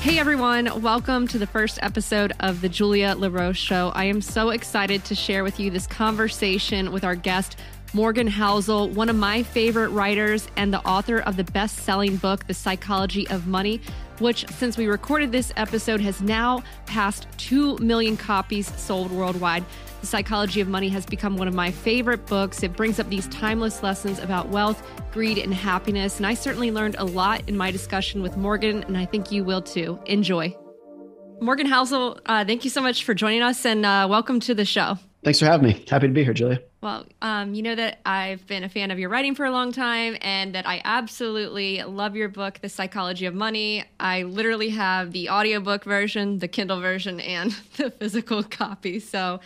Hey everyone, welcome to the first episode of the Julia La Roche Show. I am so excited to share with you this conversation with our guest, Morgan Housel, one of my favorite writers and the author of the best selling book, The Psychology of Money, which, since we recorded this episode, has now passed 2 million copies sold worldwide. The Psychology of Money has become one of my favorite books. It brings up these timeless lessons about wealth, greed, and happiness. And I certainly learned a lot in my discussion with Morgan, and I think you will too. Enjoy. Morgan Housel, uh, thank you so much for joining us and uh, welcome to the show. Thanks for having me. Happy to be here, Julia. Well, um, you know that I've been a fan of your writing for a long time and that I absolutely love your book, The Psychology of Money. I literally have the audiobook version, the Kindle version, and the physical copy. So,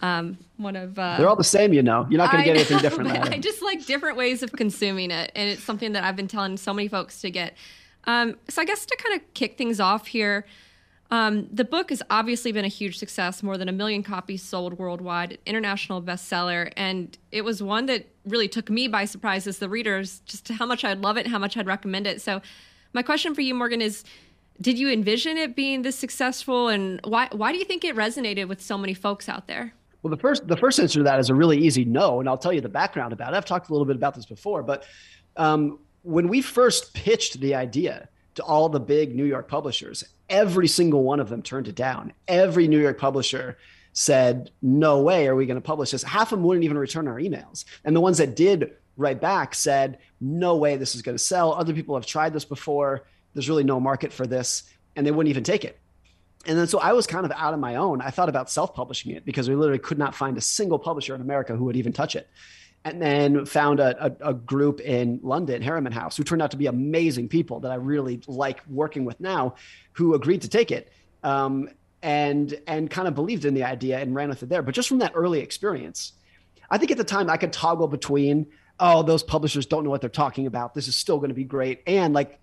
um, one of. Uh, They're all the same, you know. You're not going to get anything different. I just like different ways of consuming it. And it's something that I've been telling so many folks to get. Um, so, I guess to kind of kick things off here, um, the book has obviously been a huge success, more than a million copies sold worldwide, international bestseller. And it was one that really took me by surprise as the readers, just how much I'd love it, how much I'd recommend it. So, my question for you, Morgan, is did you envision it being this successful? And why, why do you think it resonated with so many folks out there? Well, the first the first answer to that is a really easy no, and I'll tell you the background about it. I've talked a little bit about this before, but um, when we first pitched the idea to all the big New York publishers, every single one of them turned it down. Every New York publisher said, No way are we going to publish this. Half of them wouldn't even return our emails. And the ones that did write back said, No way this is going to sell. Other people have tried this before. There's really no market for this. And they wouldn't even take it. And then so I was kind of out on my own. I thought about self publishing it because we literally could not find a single publisher in America who would even touch it and then found a, a, a, group in London, Harriman House, who turned out to be amazing people that I really like working with now, who agreed to take it um, and and kind of believed in the idea and ran with it there. But just from that early experience, I think at the time I could toggle between oh those publishers don't know what they're talking about. This is still going to be great, and like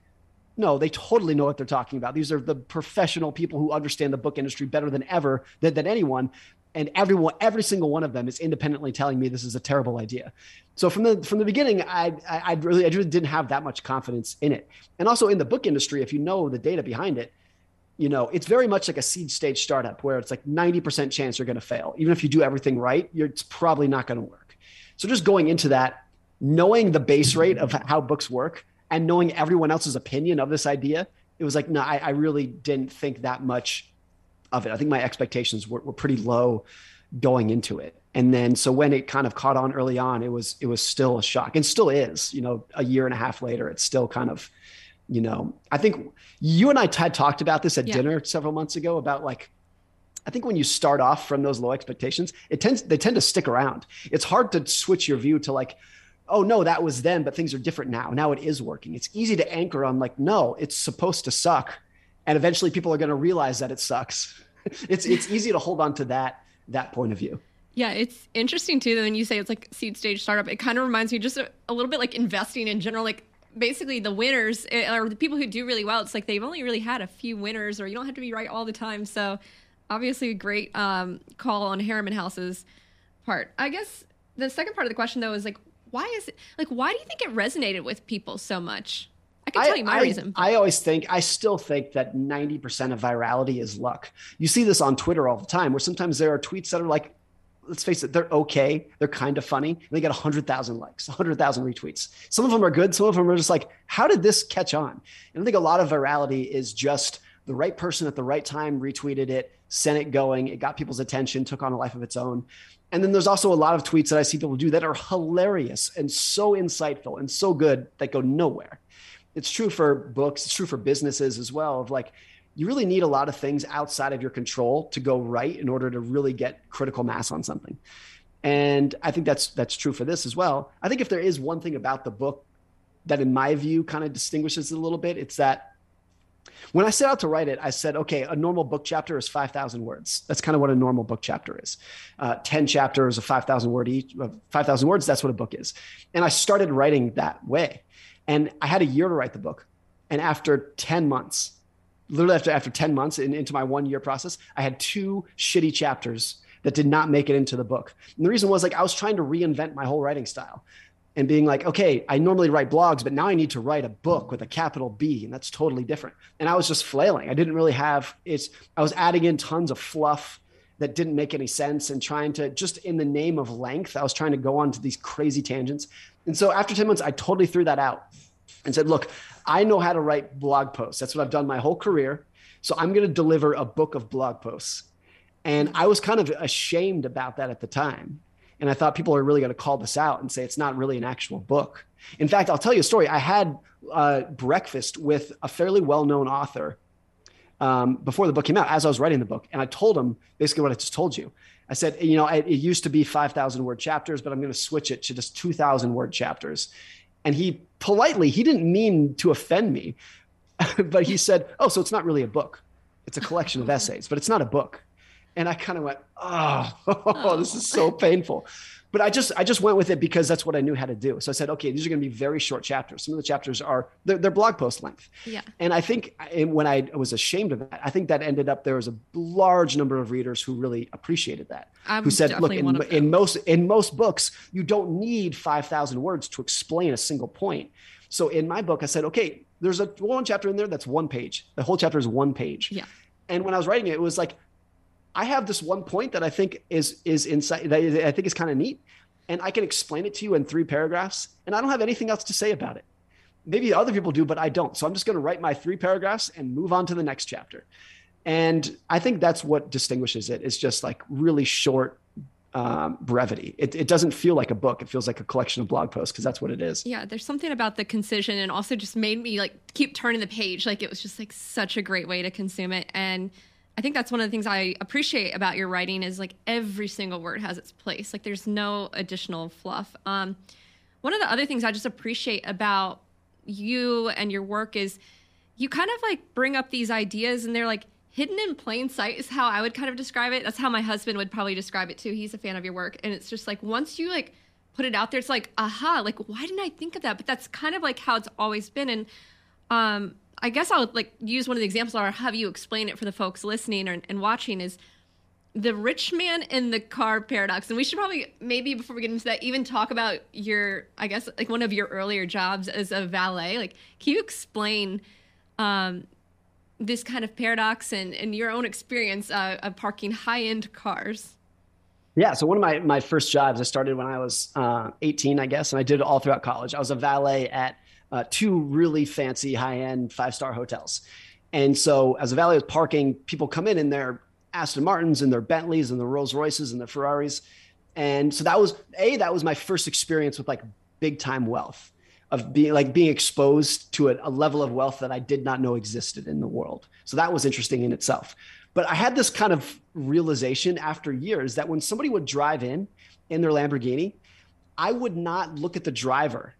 no, they totally know what they're talking about. These are the professional people who understand the book industry better than ever, than, than anyone and everyone every single one of them is independently telling me this is a terrible idea. So from the from the beginning i i, I really i really didn't have that much confidence in it. And also in the book industry if you know the data behind it you know it's very much like a seed stage startup where it's like 90% chance you're going to fail. Even if you do everything right it's probably not going to work. So just going into that knowing the base rate of how books work and knowing everyone else's opinion of this idea it was like no I, I really didn't think that much of it. I think my expectations were, were pretty low going into it. And then so when it kind of caught on early on, it was it was still a shock and still is, you know, a year and a half later, it's still kind of, you know, I think you and I had talked about this at yeah. dinner several months ago about like I think when you start off from those low expectations, it tends they tend to stick around. It's hard to switch your view to like, oh no, that was then, but things are different now. Now it is working. It's easy to anchor on like, no, it's supposed to suck. And eventually people are going to realize that it sucks it's it's easy to hold on to that that point of view. Yeah, it's interesting too. When you say it's like seed stage startup, it kind of reminds me just a, a little bit like investing in general. Like basically the winners eh, or the people who do really well. It's like they've only really had a few winners, or you don't have to be right all the time. So obviously, a great um, call on Harriman House's part. I guess the second part of the question though is like, why is it like why do you think it resonated with people so much? I can tell I, you my I, reason. I always think, I still think that 90% of virality is luck. You see this on Twitter all the time, where sometimes there are tweets that are like, let's face it, they're okay. They're kind of funny. And They get 100,000 likes, 100,000 retweets. Some of them are good. Some of them are just like, how did this catch on? And I think a lot of virality is just the right person at the right time retweeted it, sent it going. It got people's attention, took on a life of its own. And then there's also a lot of tweets that I see people do that are hilarious and so insightful and so good that go nowhere it's true for books it's true for businesses as well of like you really need a lot of things outside of your control to go right in order to really get critical mass on something and i think that's that's true for this as well i think if there is one thing about the book that in my view kind of distinguishes it a little bit it's that when I set out to write it, I said, okay, a normal book chapter is 5,000 words. That's kind of what a normal book chapter is. Uh, 10 chapters of 5,000 word each, 5,000 words, that's what a book is. And I started writing that way. And I had a year to write the book. And after 10 months, literally after, after 10 months in, into my one year process, I had two shitty chapters that did not make it into the book. And the reason was like I was trying to reinvent my whole writing style. and being like, okay, I normally write blogs, but now I need to write a book with a capital B, and that's totally different. And I was just flailing. I didn't really have it's. I was adding in tons of fluff that didn't make any sense and trying to just in the name of length, I was trying to go on to these crazy tangents. And so after 10 months, I totally threw that out and said, look, I know how to write blog posts. That's what I've done my whole career. So I'm going to deliver a book of blog posts. And I was kind of ashamed about that at the time. And I thought people are really going to call this out and say it's not really an actual book. In fact, I'll tell you a story. I had uh, breakfast with a fairly well known author um, before the book came out, as I was writing the book. And I told him basically what I just told you. I said, you know, it, it used to be 5,000 word chapters, but I'm going to switch it to just 2,000 word chapters. And he politely, he didn't mean to offend me, but he said, oh, so it's not really a book. It's a collection of essays, but it's not a book. And I kind of went, oh, oh, this is so painful. But I just I just went with it because that's what I knew how to do. So I said, okay, these are going to be very short chapters. Some of the chapters are they're, they're blog post length. Yeah. And I think when I was ashamed of that, I think that ended up there was a large number of readers who really appreciated that. I'm who said, look, in, in most in most books, you don't need five thousand words to explain a single point. So in my book, I said, okay, there's a one chapter in there that's one page. The whole chapter is one page. Yeah. And when I was writing it, it was like I have this one point that I think is is inside that I think is kind of neat, and I can explain it to you in three paragraphs, and I don't have anything else to say about it. Maybe other people do, but I don't. So I'm just going to write my three paragraphs and move on to the next chapter. And I think that's what distinguishes it. It's just like really short um, brevity. It, it, doesn't feel like a book. It feels like a collection of blog posts because that's what it is. Yeah, there's something about the concision and also just made me like keep turning the page. Like it was just like such a great way to consume it. And I think that's one of the things I appreciate about your writing is like every single word has its place. Like there's no additional fluff. Um, one of the other things I just appreciate about you and your work is you kind of like bring up these ideas and they're like hidden in plain sight is how I would kind of describe it. That's how my husband would probably describe it too. He's a fan of your work. And it's just like once you like put it out there, it's like, aha, like why didn't I think of that? But that's kind of like how it's always been. And um I guess I'll like use one of the examples or have you explain it for the folks listening or, and watching is the rich man in the car paradox. And we should probably maybe before we get into that even talk about your I guess like one of your earlier jobs as a valet. Like can you explain um, this kind of paradox and, and your own experience uh, of parking high end cars? Yeah, so one of my, my first jobs, I started when I was uh, 18, I guess, and I did it all throughout college. I was a valet at uh, two really fancy high end five star hotels. And so as a valet was parking, people come in in their Aston Martins and their Bentleys and their Rolls Royces and their Ferraris. And so that was a that was my first experience with like big time wealth of being like being exposed to a, a, level of wealth that I did not know existed in the world. So that was interesting in itself. But I had this kind of realization after years that when somebody would drive in in their Lamborghini, I would not look at the driver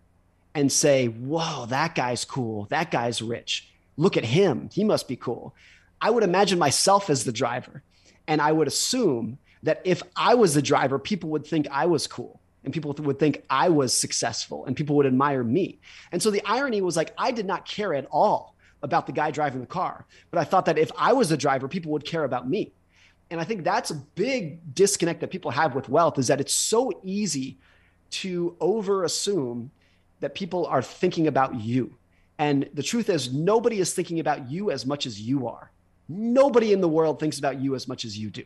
and say, whoa, that guy's cool. That guy's rich. Look at him. He must be cool. I would imagine myself as the driver. And I would assume that if I was the driver, people would think I was cool and people would think I was successful and people would admire me. And so the irony was like, I did not care at all about the guy driving the car, but I thought that if I was the driver, people would care about me. And I think that's a big disconnect that people have with wealth is that it's so easy to over assume that people are thinking about you. And the truth is, nobody is thinking about you as much as you are. Nobody in the world thinks about you as much as you do.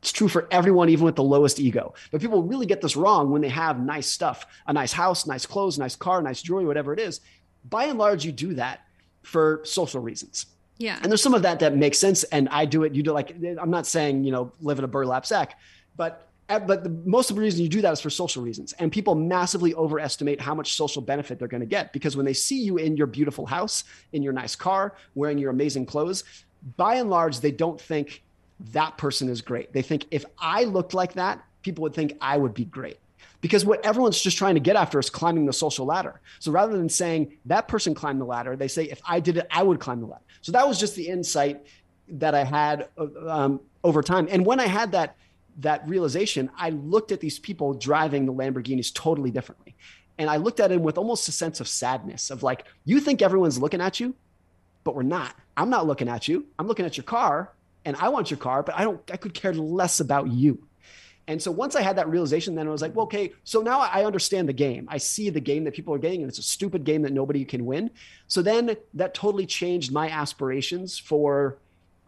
It's true for everyone, even with the lowest ego. But people really get this wrong when they have nice stuff a nice house, nice clothes, nice car, nice jewelry, whatever it is. By and large, you do that for social reasons. Yeah. And there's some of that that makes sense. And I do it. You do like, I'm not saying, you know, live in a burlap sack, but but the, most of the reason you do that is for social reasons. And people massively overestimate how much social benefit they're going to get because when they see you in your beautiful house in your nice car wearing your amazing clothes by and large they don't think that person is great. They think if i looked like that people would think i would be great. Because what everyone's just trying to get after is climbing the social ladder. So rather than saying that person climbed the ladder they say if i did it i would climb the ladder. So that was just the insight that i had um, over time. And when i had that that realization, I looked at these people driving the Lamborghinis totally differently. And I looked at them with almost a sense of sadness of like, you think everyone's looking at you, but we're not. I'm not looking at you. I'm looking at your car and I want your car, but I don't, I could care less about you. And so once I had that realization, then I was like, well, okay, so now I understand the game. I see the game that people are getting, and it's a stupid game that nobody can win. So then that totally changed my aspirations for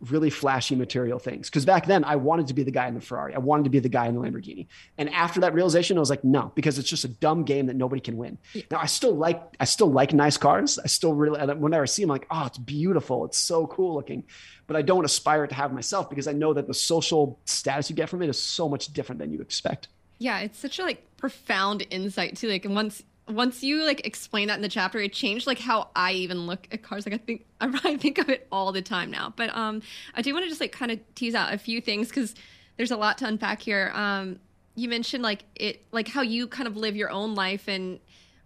really flashy material things. Because back then I wanted to be the guy in the Ferrari. I wanted to be the guy in the Lamborghini. And after that realization, I was like, no, because it's just a dumb game that nobody can win. Yeah. Now I still like I still like nice cars. I still really whenever I see them, I'm like, oh, it's beautiful. It's so cool looking. But I don't aspire to have myself because I know that the social status you get from it is so much different than you expect. Yeah, it's such a like profound insight too. Like once once you like explain that in the chapter, it changed like how I even look at cars. Like I think I think of it all the time now. But um, I do want to just like kind of tease out a few things because there's a lot to unpack here. Um, you mentioned like it, like how you kind of live your own life and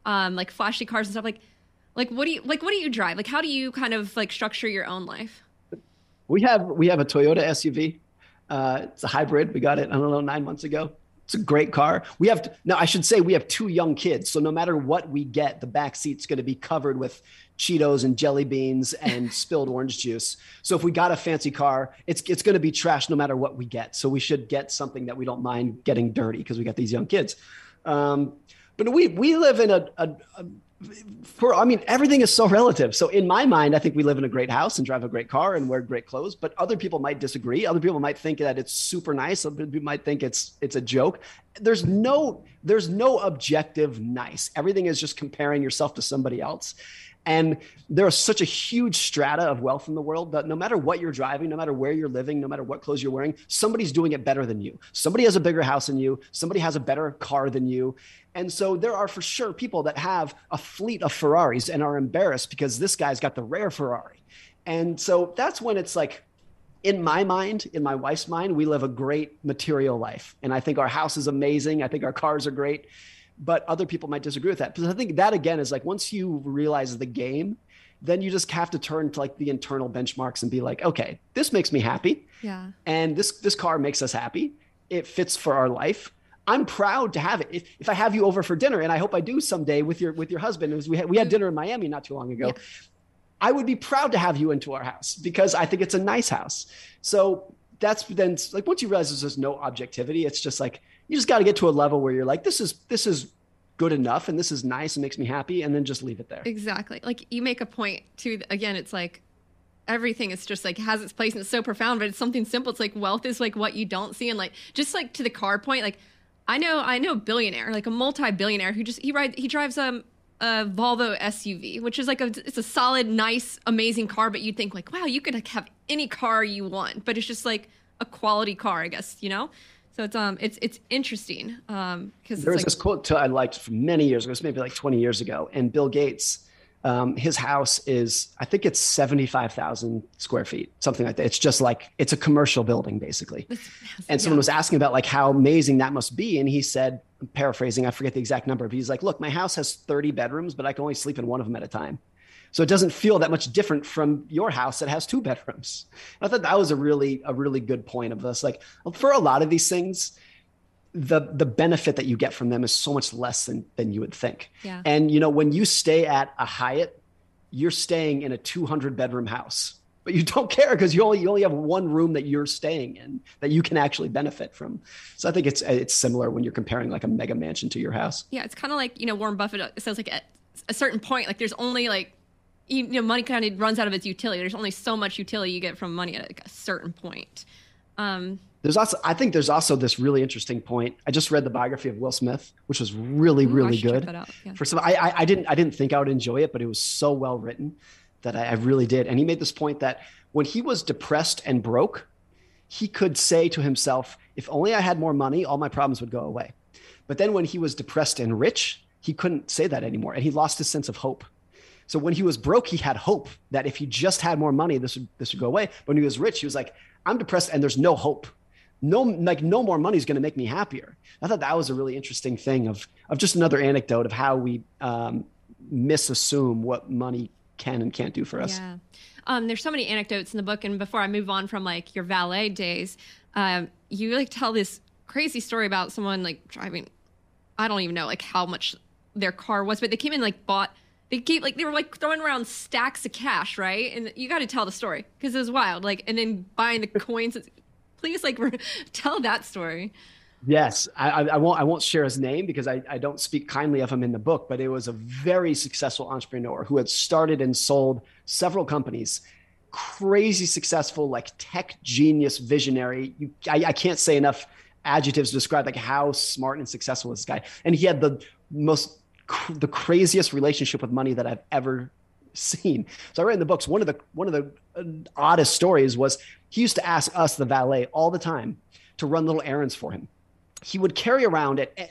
um, like flashy cars and stuff. Like, like what do you like? What do you drive? Like, how do you kind of like structure your own life? We have we have a Toyota SUV. Uh, it's a hybrid. We got it I don't know nine months ago. It's a great car. We have now. I should say we have two young kids, so no matter what we get, the back seat's going to be covered with Cheetos and jelly beans and spilled orange juice. So if we got a fancy car, it's it's going to be trash no matter what we get. So we should get something that we don't mind getting dirty because we got these young kids. Um, but we we live in a, a, a for I mean everything is so relative. So in my mind, I think we live in a great house and drive a great car and wear great clothes. But other people might disagree. Other people might think that it's super nice. Other people might think it's it's a joke. There's no there's no objective nice. Everything is just comparing yourself to somebody else. And there is such a huge strata of wealth in the world that no matter what you're driving, no matter where you're living, no matter what clothes you're wearing, somebody's doing it better than you. Somebody has a bigger house than you. Somebody has a better car than you. And so there are for sure people that have a fleet of Ferraris and are embarrassed because this guy's got the rare Ferrari. And so that's when it's like, in my mind, in my wife's mind, we live a great material life. And I think our house is amazing. I think our cars are great. But other people might disagree with that. Because I think that again is like once you realize the game, then you just have to turn to like the internal benchmarks and be like, okay, this makes me happy. Yeah. And this this car makes us happy. It fits for our life I'm proud to have it. If, if I have you over for dinner, and I hope I do someday with your with your husband, as we had, we had dinner in Miami not too long ago. Yeah. I would be proud to have you into our house because I think it's a nice house. So that's then like once you realize there's no objectivity, it's just like you just got to get to a level where you're like, this is this is good enough and this is nice and makes me happy, and then just leave it there. Exactly. Like you make a point to again, it's like everything is just like has its place and it's so profound, but it's something simple. It's like wealth is like what you don't see, and like just like to the car point, like I know I know a billionaire, like a multi-billionaire who just he rides he drives um a Volvo SUV, which is like a it's a solid, nice, amazing car, but you'd think like, wow, you could have any car you want, but it's just like a quality car, I guess, you know. So it's um it's it's interesting um because there was like, this quote I liked from many years ago, it was maybe like 20 years ago, and Bill Gates um, his house is, I think it's 75,000 square feet, something like that. It's just like, it's a commercial building basically. and someone yeah. was asking about like how amazing that must be. And he said, I'm paraphrasing, I forget the exact number, but he's like, look, my house has 30 bedrooms, but I can only sleep in one of them at a time. So it doesn't feel that much different from your house that has two bedrooms. And I thought that was a really, a really good point of this. Like for a lot of these things, the the benefit that you get from them is so much less than than you would think. Yeah. And you know, when you stay at a Hyatt, you're staying in a 200 bedroom house, but you don't care because you only you only have one room that you're staying in that you can actually benefit from. So I think it's it's similar when you're comparing like a mega mansion to your house. Yeah, it's kind of like you know Warren Buffett uh, says like at a certain point, like there's only like you know money kind of runs out of its utility. There's only so much utility you get from money at like a certain point. Um, there's also, I think there's also this really interesting point. I just read the biography of Will Smith, which was really, Ooh, really good. Yeah. For some, I, I, I, didn't, I didn't think I would enjoy it, but it was so well written that I, I really did. And he made this point that when he was depressed and broke, he could say to himself, "If only I had more money, all my problems would go away." But then when he was depressed and rich, he couldn't say that anymore, and he lost his sense of hope. So when he was broke, he had hope that if he just had more money, this would this would go away. But when he was rich, he was like, "I'm depressed, and there's no hope." no like no more money is going to make me happier i thought that was a really interesting thing of of just another anecdote of how we um, misassume what money can and can't do for us yeah um, there's so many anecdotes in the book and before i move on from like your valet days um, you like tell this crazy story about someone like driving i don't even know like how much their car was but they came in like bought they keep like they were like throwing around stacks of cash, right? And you got to tell the story because it was wild. Like, and then buying the coins please like tell that story Yes, I, I, won't. I won't share his name because I, I don't speak kindly of him in the book. But it was a very successful entrepreneur who had started and sold several companies. Crazy successful, like tech genius, visionary. You, I, I can't say enough adjectives to describe like how smart and successful this guy. And he had the most, the craziest relationship with money that I've ever seen. So I read in the books one of the one of the uh, oddest stories was he used to ask us the valet all the time to run little errands for him he would carry around it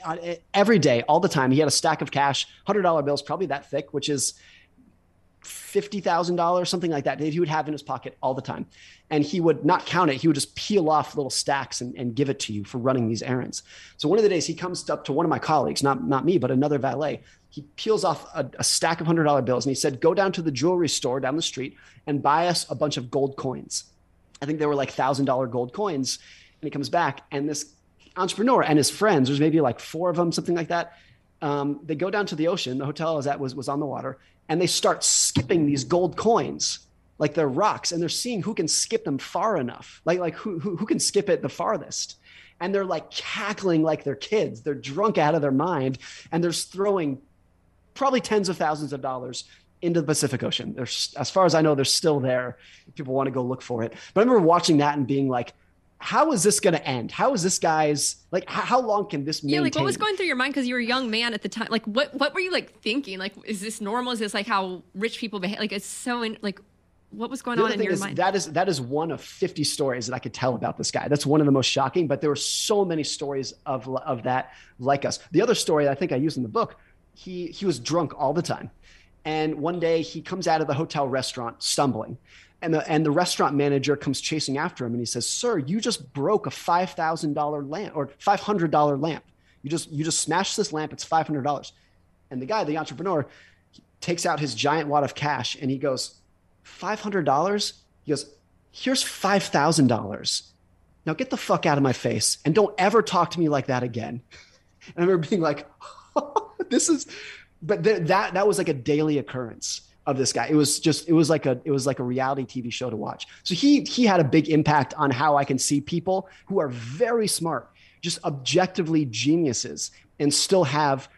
every day, all the time. He had a stack of cash, hundred dollar bills, probably that thick, which is fifty thousand dollars, something like that. That he would have in his pocket all the time, and he would not count it. He would just peel off little stacks and, and give it to you for running these errands. So one of the days he comes up to one of my colleagues, not not me, but another valet. He peels off a, a stack of hundred dollar bills and he said, "Go down to the jewelry store down the street and buy us a bunch of gold coins." I think they were like thousand dollar gold coins. And he comes back, and this entrepreneur and his friends, there's maybe like four of them, something like that. Um, they go down to the ocean. The hotel is at was was on the water, and they start skipping these gold coins like they're rocks, and they're seeing who can skip them far enough, like like who who, who can skip it the farthest. And they're like cackling like they're kids. They're drunk out of their mind, and they're throwing probably tens of thousands of dollars into the Pacific Ocean. There's, as far as I know, they're still there. People want to go look for it. But I remember watching that and being like, how is this going to end? How is this guy's like? How, how long can this? Maintain? Yeah, like what was going through your mind because you were a young man at the time? Like what what were you like thinking? Like is this normal? Is this like how rich people behave? Like it's so in, like what was going on in your is, mind? That is that is one of 50 stories that I could tell about this guy. That's one of the most shocking, but there were so many stories of of that like us. The other story I think I used in the book, he he was drunk all the time. And one day he comes out of the hotel restaurant stumbling and the and the restaurant manager comes chasing after him and he says sir you just broke a $5000 lamp or $500 lamp you just you just smashed this lamp it's $500 and the guy the entrepreneur takes out his giant wad of cash and he goes $500 he goes here's $5000 now get the fuck out of my face and don't ever talk to me like that again and i remember being like this is but th- that that was like a daily occurrence of this guy. It was just it was like a it was like a reality TV show to watch. So he he had a big impact on how I can see people who are very smart, just objectively geniuses and still have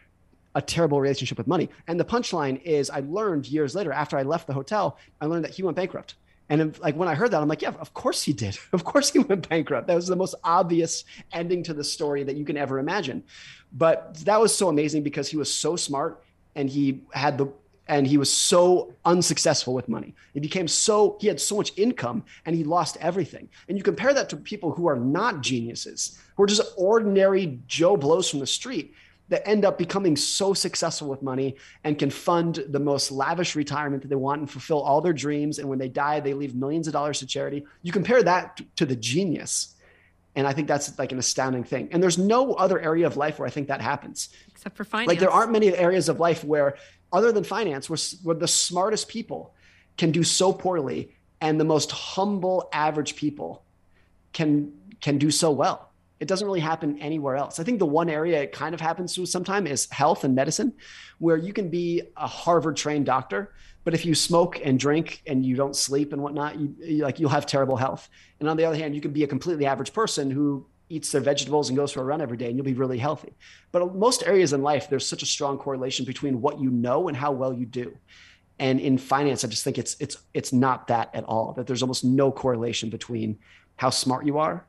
a terrible relationship with money. And the punchline is I learned years later after I left the hotel, I learned that he went bankrupt. And like when I heard that, I'm like, yeah, of course he did. Of course he went bankrupt. That was the most obvious ending to the story that you can ever imagine. But that was so amazing because he was so smart and he had the and he was so unsuccessful with money. He became so he had so much income and he lost everything. And you compare that to people who are not geniuses, who are just ordinary Joe blows from the street that end up becoming so successful with money and can fund the most lavish retirement that they want and fulfill all their dreams and when they die they leave millions of dollars to charity. You compare that to the genius and I think that's like an astounding thing. And there's no other area of life where I think that happens. Except for finance. Like there aren't many areas of life where other than finance, where, where the smartest people can do so poorly and the most humble average people can can do so well. It doesn't really happen anywhere else. I think the one area it kind of happens to sometimes is health and medicine, where you can be a Harvard trained doctor, but if you smoke and drink and you don't sleep and whatnot, you, you like you'll have terrible health. And on the other hand, you can be a completely average person who eats their vegetables and goes for a run every day and you'll be really healthy. But most areas in life, there's such a strong correlation between what you know and how well you do. And in finance, I just think it's it's it's not that at all. That there's almost no correlation between how smart you are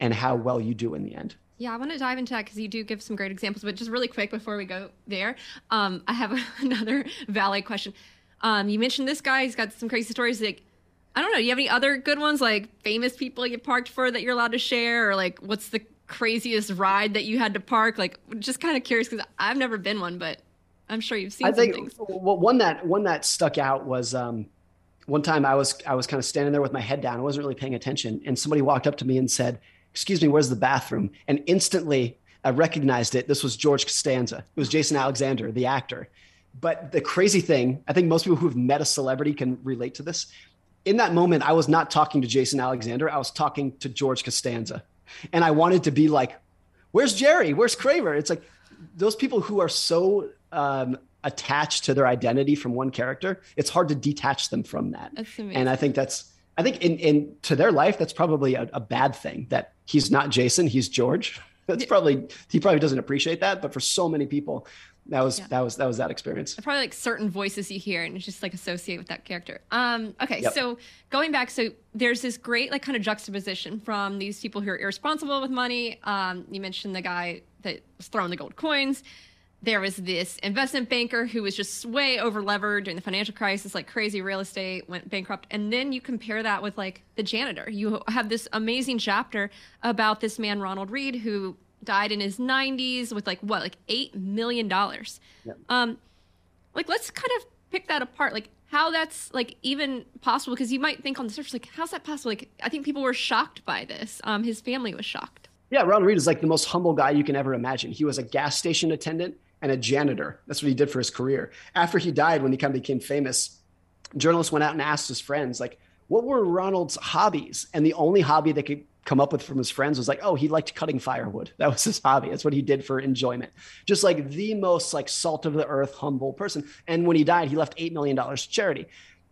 and how well you do in the end. Yeah, I want to dive into that because you do give some great examples. But just really quick before we go there, um, I have another valet question. Um, you mentioned this guy; he's got some crazy stories. Like I don't know. Do you have any other good ones, like famous people you parked for that you're allowed to share, or like what's the craziest ride that you had to park? Like, just kind of curious because I've never been one, but I'm sure you've seen. I think things. well, one that one that stuck out was um, one time I was I was kind of standing there with my head down. I wasn't really paying attention, and somebody walked up to me and said, "Excuse me, where's the bathroom?" And instantly I recognized it. This was George Costanza. It was Jason Alexander, the actor. But the crazy thing, I think most people who've met a celebrity can relate to this in that moment, I was not talking to Jason Alexander. I was talking to George Costanza. And I wanted to be like, where's Jerry? Where's Kramer? It's like those people who are so um, attached to their identity from one character, it's hard to detach them from that. And I think that's, I think in, in to their life, that's probably a, a bad thing that he's not Jason, he's George. That's probably he probably doesn't appreciate that, but for so many people, that was yeah. that was that was that experience. Probably like certain voices you hear and just like associate with that character. Um, okay, yep. so going back, so there's this great like kind of juxtaposition from these people who are irresponsible with money. Um, you mentioned the guy that was throwing the gold coins. There was this investment banker who was just way over levered during the financial crisis, like crazy real estate, went bankrupt. And then you compare that with like the janitor. You have this amazing chapter about this man, Ronald Read, who died in his 90s with like what, like $8 million. Um, like, let's kind of pick that apart. Like, how that's like even possible because you might think on the surface like how's that possible like i think people were shocked by this um his family was shocked yeah ronald read is like the most humble guy you can ever imagine he was a gas station attendant and a janitor that's what he did for his career after he died when he kind of became famous journalists went out and asked his friends like what were ronald's hobbies and the only hobby they could come up with from his friends was like, oh, he liked cutting firewood. That was his hobby. That's what he did for enjoyment. Just like the most like salt of the earth, humble person. And when he died, he left $8 million to charity.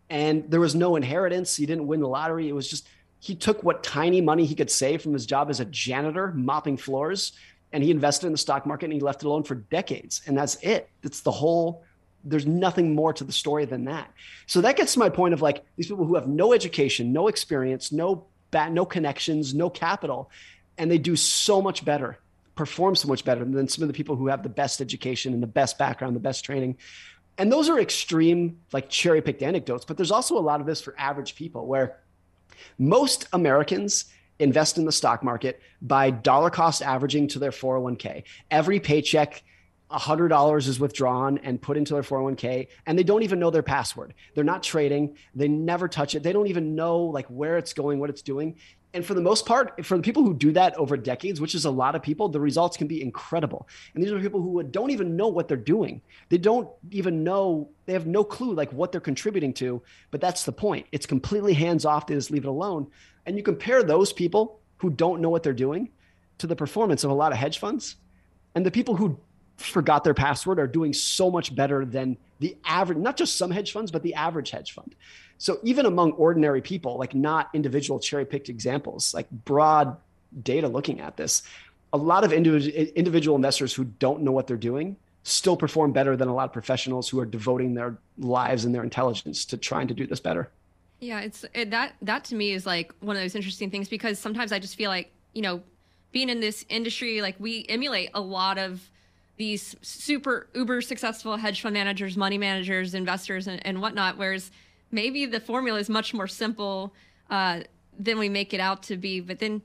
And there was no inheritance. He didn't win the lottery. It was just, he took what tiny money he could save from his job as a janitor, mopping floors, and he invested in the stock market and he left it alone for decades. And that's it. That's the whole there's nothing more to the story than that. So that gets to my point of like these people who have no education, no experience, no no connections, no capital, and they do so much better, perform so much better than some of the people who have the best education and the best background, the best training. And those are extreme, like cherry picked anecdotes, but there's also a lot of this for average people where most Americans invest in the stock market by dollar cost averaging to their 401k. Every paycheck, $100 is withdrawn and put into their 401k and they don't even know their password. They're not trading, they never touch it. They don't even know like where it's going, what it's doing. And for the most part, for the people who do that over decades, which is a lot of people, the results can be incredible. And these are people who don't even know what they're doing. They don't even know, they have no clue like what they're contributing to, but that's the point. It's completely hands off. They just leave it alone. And you compare those people who don't know what they're doing to the performance of a lot of hedge funds and the people who forgot their password are doing so much better than the average, not just some hedge funds, but the average hedge fund. So even among ordinary people, like not individual cherry picked examples, like broad data looking at this, a lot of individual individual investors who don't know what they're doing still perform better than a lot of professionals who are devoting their lives and their intelligence to trying to do this better. Yeah, it's it, that that to me is like one of those interesting things because sometimes I just feel like, you know, being in this industry, like we emulate a lot of these super uber successful hedge fund managers, money managers, investors, and, and whatnot. Whereas maybe the formula is much more simple uh, than we make it out to be. But then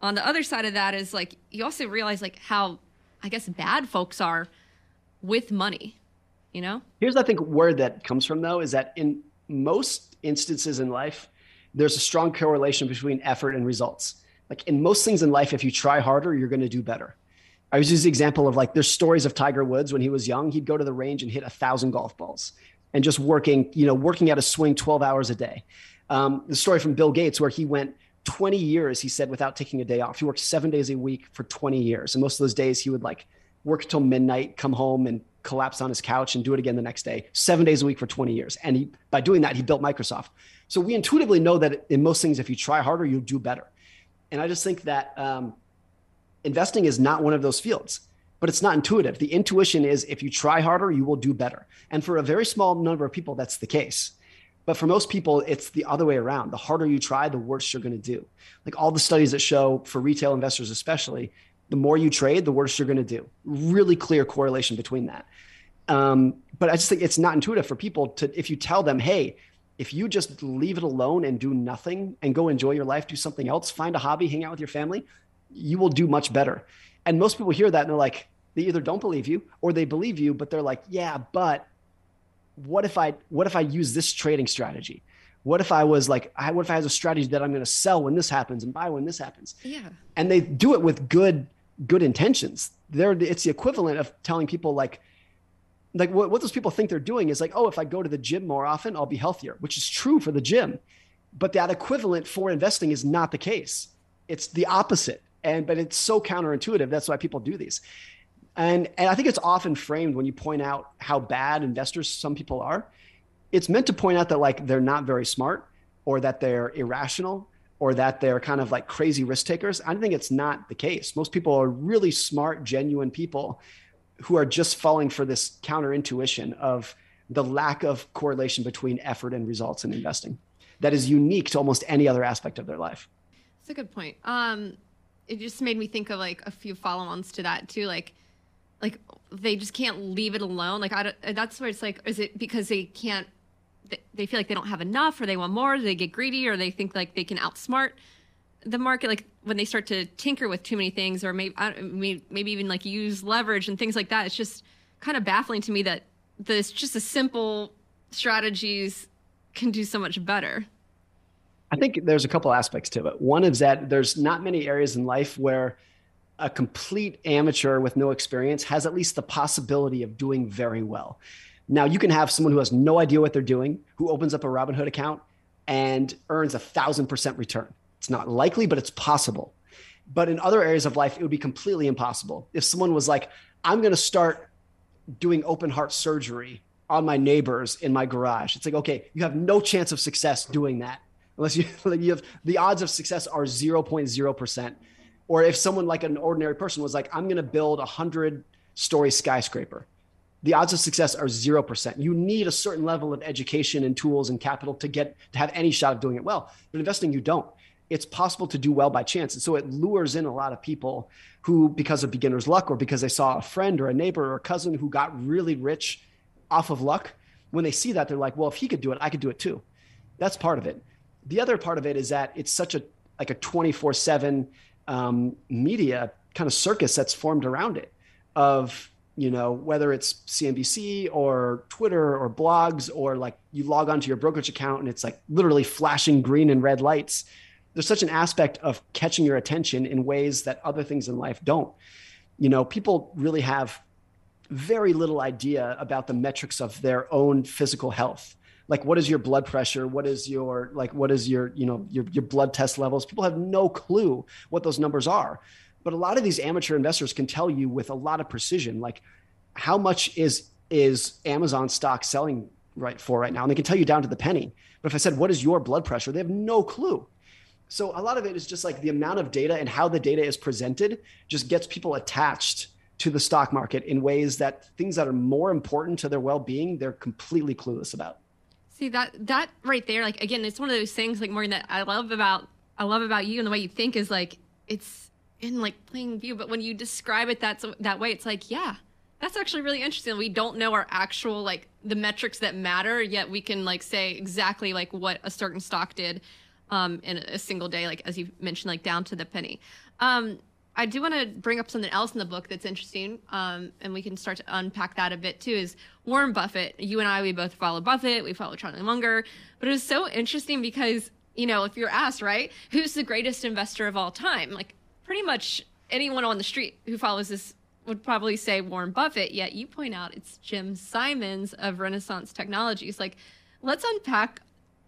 on the other side of that is like you also realize like how I guess bad folks are with money. You know. Here's I think where that comes from though is that in most instances in life, there's a strong correlation between effort and results. Like in most things in life, if you try harder, you're going to do better. I was using the example of like there's stories of Tiger Woods when he was young. He'd go to the range and hit a thousand golf balls and just working, you know, working at a swing 12 hours a day. Um, the story from Bill Gates where he went 20 years, he said, without taking a day off. He worked seven days a week for 20 years. And most of those days he would like work until midnight, come home and collapse on his couch and do it again the next day, seven days a week for 20 years. And he, by doing that, he built Microsoft. So we intuitively know that in most things, if you try harder, you'll do better. And I just think that um, investing is not one of those fields but it's not intuitive. The intuition is if you try harder, you will do better. And for a very small number of people, that's the case. But for most people, it's the other way around. The harder you try, the worse you're going to do. Like all the studies that show for retail investors, especially, the more you trade, the worse you're going to do. Really clear correlation between that. Um, but I just think it's not intuitive for people to, if you tell them, hey, if you just leave it alone and do nothing and go enjoy your life, do something else, find a hobby, hang out with your family, you will do much better. And most people hear that and they're like, they either don't believe you or they believe you, but they're like, yeah, but what if I what if I use this trading strategy? What if I was like, what if I have a strategy that I'm going to sell when this happens and buy when this happens? Yeah. And they do it with good good intentions. They're it's the equivalent of telling people like like what, what those people think they're doing is like, oh, if I go to the gym more often, I'll be healthier, which is true for the gym. But that equivalent for investing is not the case. It's the opposite and but it's so counterintuitive that's why people do these and and i think it's often framed when you point out how bad investors some people are it's meant to point out that like they're not very smart or that they're irrational or that they're kind of like crazy risk takers. I think it's not the case. Most people are really smart, genuine people who are just falling for this counter intuition of the lack of correlation between effort and results in investing that is unique to almost any other aspect of their life. That's a good point. Um, it just made me think of like a few follow-ons to that too. Like, like they just can't leave it alone. Like, I don't, that's where it's like, is it because they can't, they feel like they don't have enough or they want more? They get greedy or they think like they can outsmart the market? Like when they start to tinker with too many things or maybe, maybe even like use leverage and things like that. It's just kind of baffling to me that this just a simple strategies can do so much better. I think there's a couple aspects to it. One is that there's not many areas in life where a complete amateur with no experience has at least the possibility of doing very well. Now, you can have someone who has no idea what they're doing, who opens up a Robinhood account and earns a thousand percent return. It's not likely, but it's possible. But in other areas of life, it would be completely impossible. If someone was like, I'm going to start doing open heart surgery on my neighbors in my garage, it's like, okay, you have no chance of success doing that unless you like you have the odds of success are 0.0%. Or if someone like an ordinary person was like, I'm going to build a hundred story skyscraper, the odds of success are 0%. You need a certain level of education and tools and capital to get to have any shot of doing it well. But investing, you don't. It's possible to do well by chance. And so it lures in a lot of people who, because of beginner's luck or because they saw a friend or a neighbor or a cousin who got really rich off of luck, when they see that, they're like, well, if he could do it, I could do it too. That's part of it the other part of it is that it's such a like a 24 um, 7 media kind of circus that's formed around it of you know whether it's cnbc or twitter or blogs or like you log onto your brokerage account and it's like literally flashing green and red lights there's such an aspect of catching your attention in ways that other things in life don't. You know people really have very little idea about the metrics of their own physical health. Like what is your blood pressure? What is your like what is your you know your, your blood test levels? People have no clue what those numbers are but a lot of these amateur investors can tell you with a lot of precision like how much is is amazon stock selling right for right now? And they can tell you down to the penny. But if i said what is your blood pressure? they have no clue. So a lot of it is just like the amount of data and how the data is presented just gets people attached to the stock market in ways that things that are more important to their well-being they're completely clueless about. See that that right there, like again, it's one of those things like Morgan that I love about I love about you and the way you think is like it's in like plain view, but when you describe it that that way, it's like yeah, that's actually really interesting. We don't know our actual like the metrics that matter, yet we can like say exactly like what a certain stock did um, in a single day, like as you mentioned, like down to the penny. Um, I do want to bring up something else in the book that's interesting, um, and we can start to unpack that a bit too. Is Warren Buffett? You and I, we both follow Buffett. We follow Charlie Munger, but it was so interesting because you know, if you're asked, right, who's the greatest investor of all time? Like pretty much anyone on the street who follows this would probably say Warren Buffett. Yet you point out it's Jim Simons of Renaissance Technologies. Like, let's unpack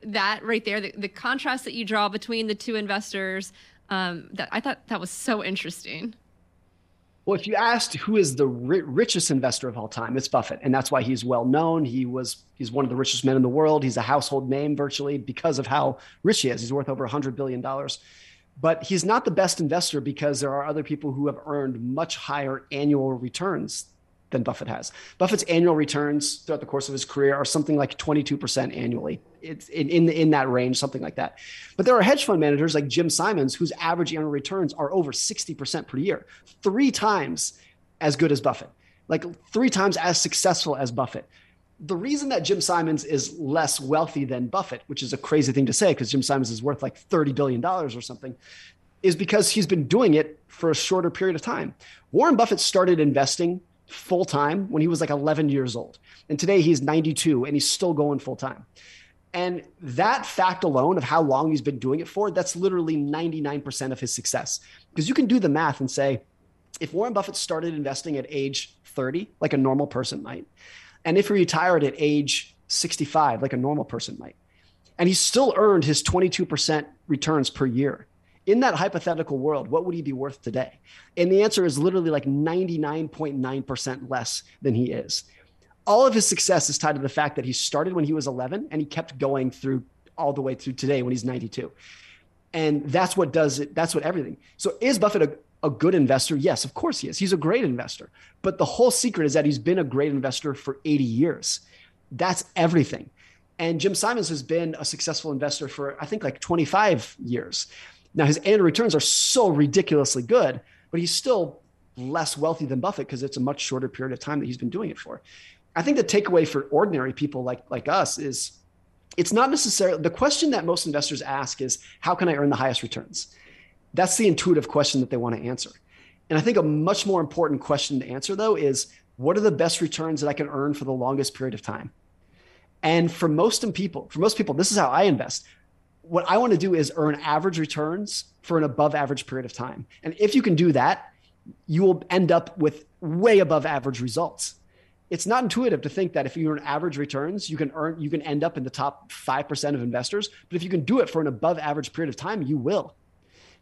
that right there. The, the contrast that you draw between the two investors um, that I thought that was so interesting. Well, if you asked who is the ri- richest investor of all time, it's Buffett, and that's why he's well known. He was he's one of the richest men in the world. He's a household name virtually because of how rich he is. He's worth over 100 billion dollars. But he's not the best investor because there are other people who have earned much higher annual returns than Buffett has. Buffett's annual returns throughout the course of his career are something like 22% annually. It's in, in, in that range, something like that. But there are hedge fund managers like Jim Simons whose average annual returns are over 60% per year, three times as good as Buffett, like three times as successful as Buffett. The reason that Jim Simons is less wealthy than Buffett, which is a crazy thing to say because Jim Simons is worth like $30 billion or something, is because he's been doing it for a shorter period of time. Warren Buffett started investing full time when he was like 11 years old. And today he's 92 and he's still going full time. And that fact alone of how long he's been doing it for, that's literally 99% of his success. Because you can do the math and say, if Warren Buffett started investing at age 30, like a normal person might, and if he retired at age 65, like a normal person might, and he still earned his 22% returns per year, in that hypothetical world, what would he be worth today? And the answer is literally like 99.9% less than he is. All of his success is tied to the fact that he started when he was 11 and he kept going through all the way through today when he's 92. And that's what does it. That's what everything. So is Buffett a, a good investor? Yes, of course he is. He's a great investor. But the whole secret is that he's been a great investor for 80 years. That's everything. And Jim Simons has been a successful investor for, I think, like 25 years. Now, his annual returns are so ridiculously good, but he's still less wealthy than Buffett because it's a much shorter period of time that he's been doing it for. I think the takeaway for ordinary people like, like us is it's not necessarily the question that most investors ask is how can I earn the highest returns? That's the intuitive question that they want to answer. And I think a much more important question to answer though is what are the best returns that I can earn for the longest period of time? And for most people, for most people, this is how I invest. What I want to do is earn average returns for an above average period of time. And if you can do that, you will end up with way above average results. It's not intuitive to think that if you earn average returns, you can earn you can end up in the top 5% of investors, but if you can do it for an above average period of time, you will.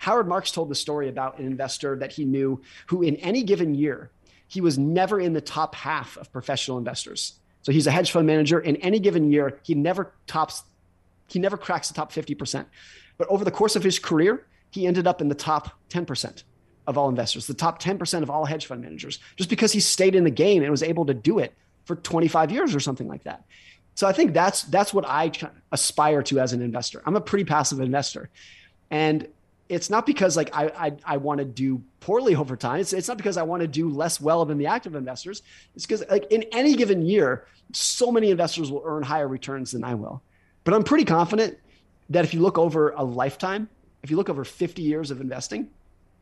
Howard Marks told the story about an investor that he knew who in any given year, he was never in the top half of professional investors. So he's a hedge fund manager. In any given year, he never tops, he never cracks the top 50%. But over the course of his career, he ended up in the top 10% of all investors, the top 10% of all hedge fund managers, just because he stayed in the game and was able to do it for 25 years or something like that. So I think that's that's what I aspire to as an investor. I'm a pretty passive investor. And it's not because like I I, I want to do poorly over time. It's it's not because I want to do less well than the active investors. It's because like in any given year, so many investors will earn higher returns than I will. But I'm pretty confident that if you look over a lifetime, if you look over 50 years of investing,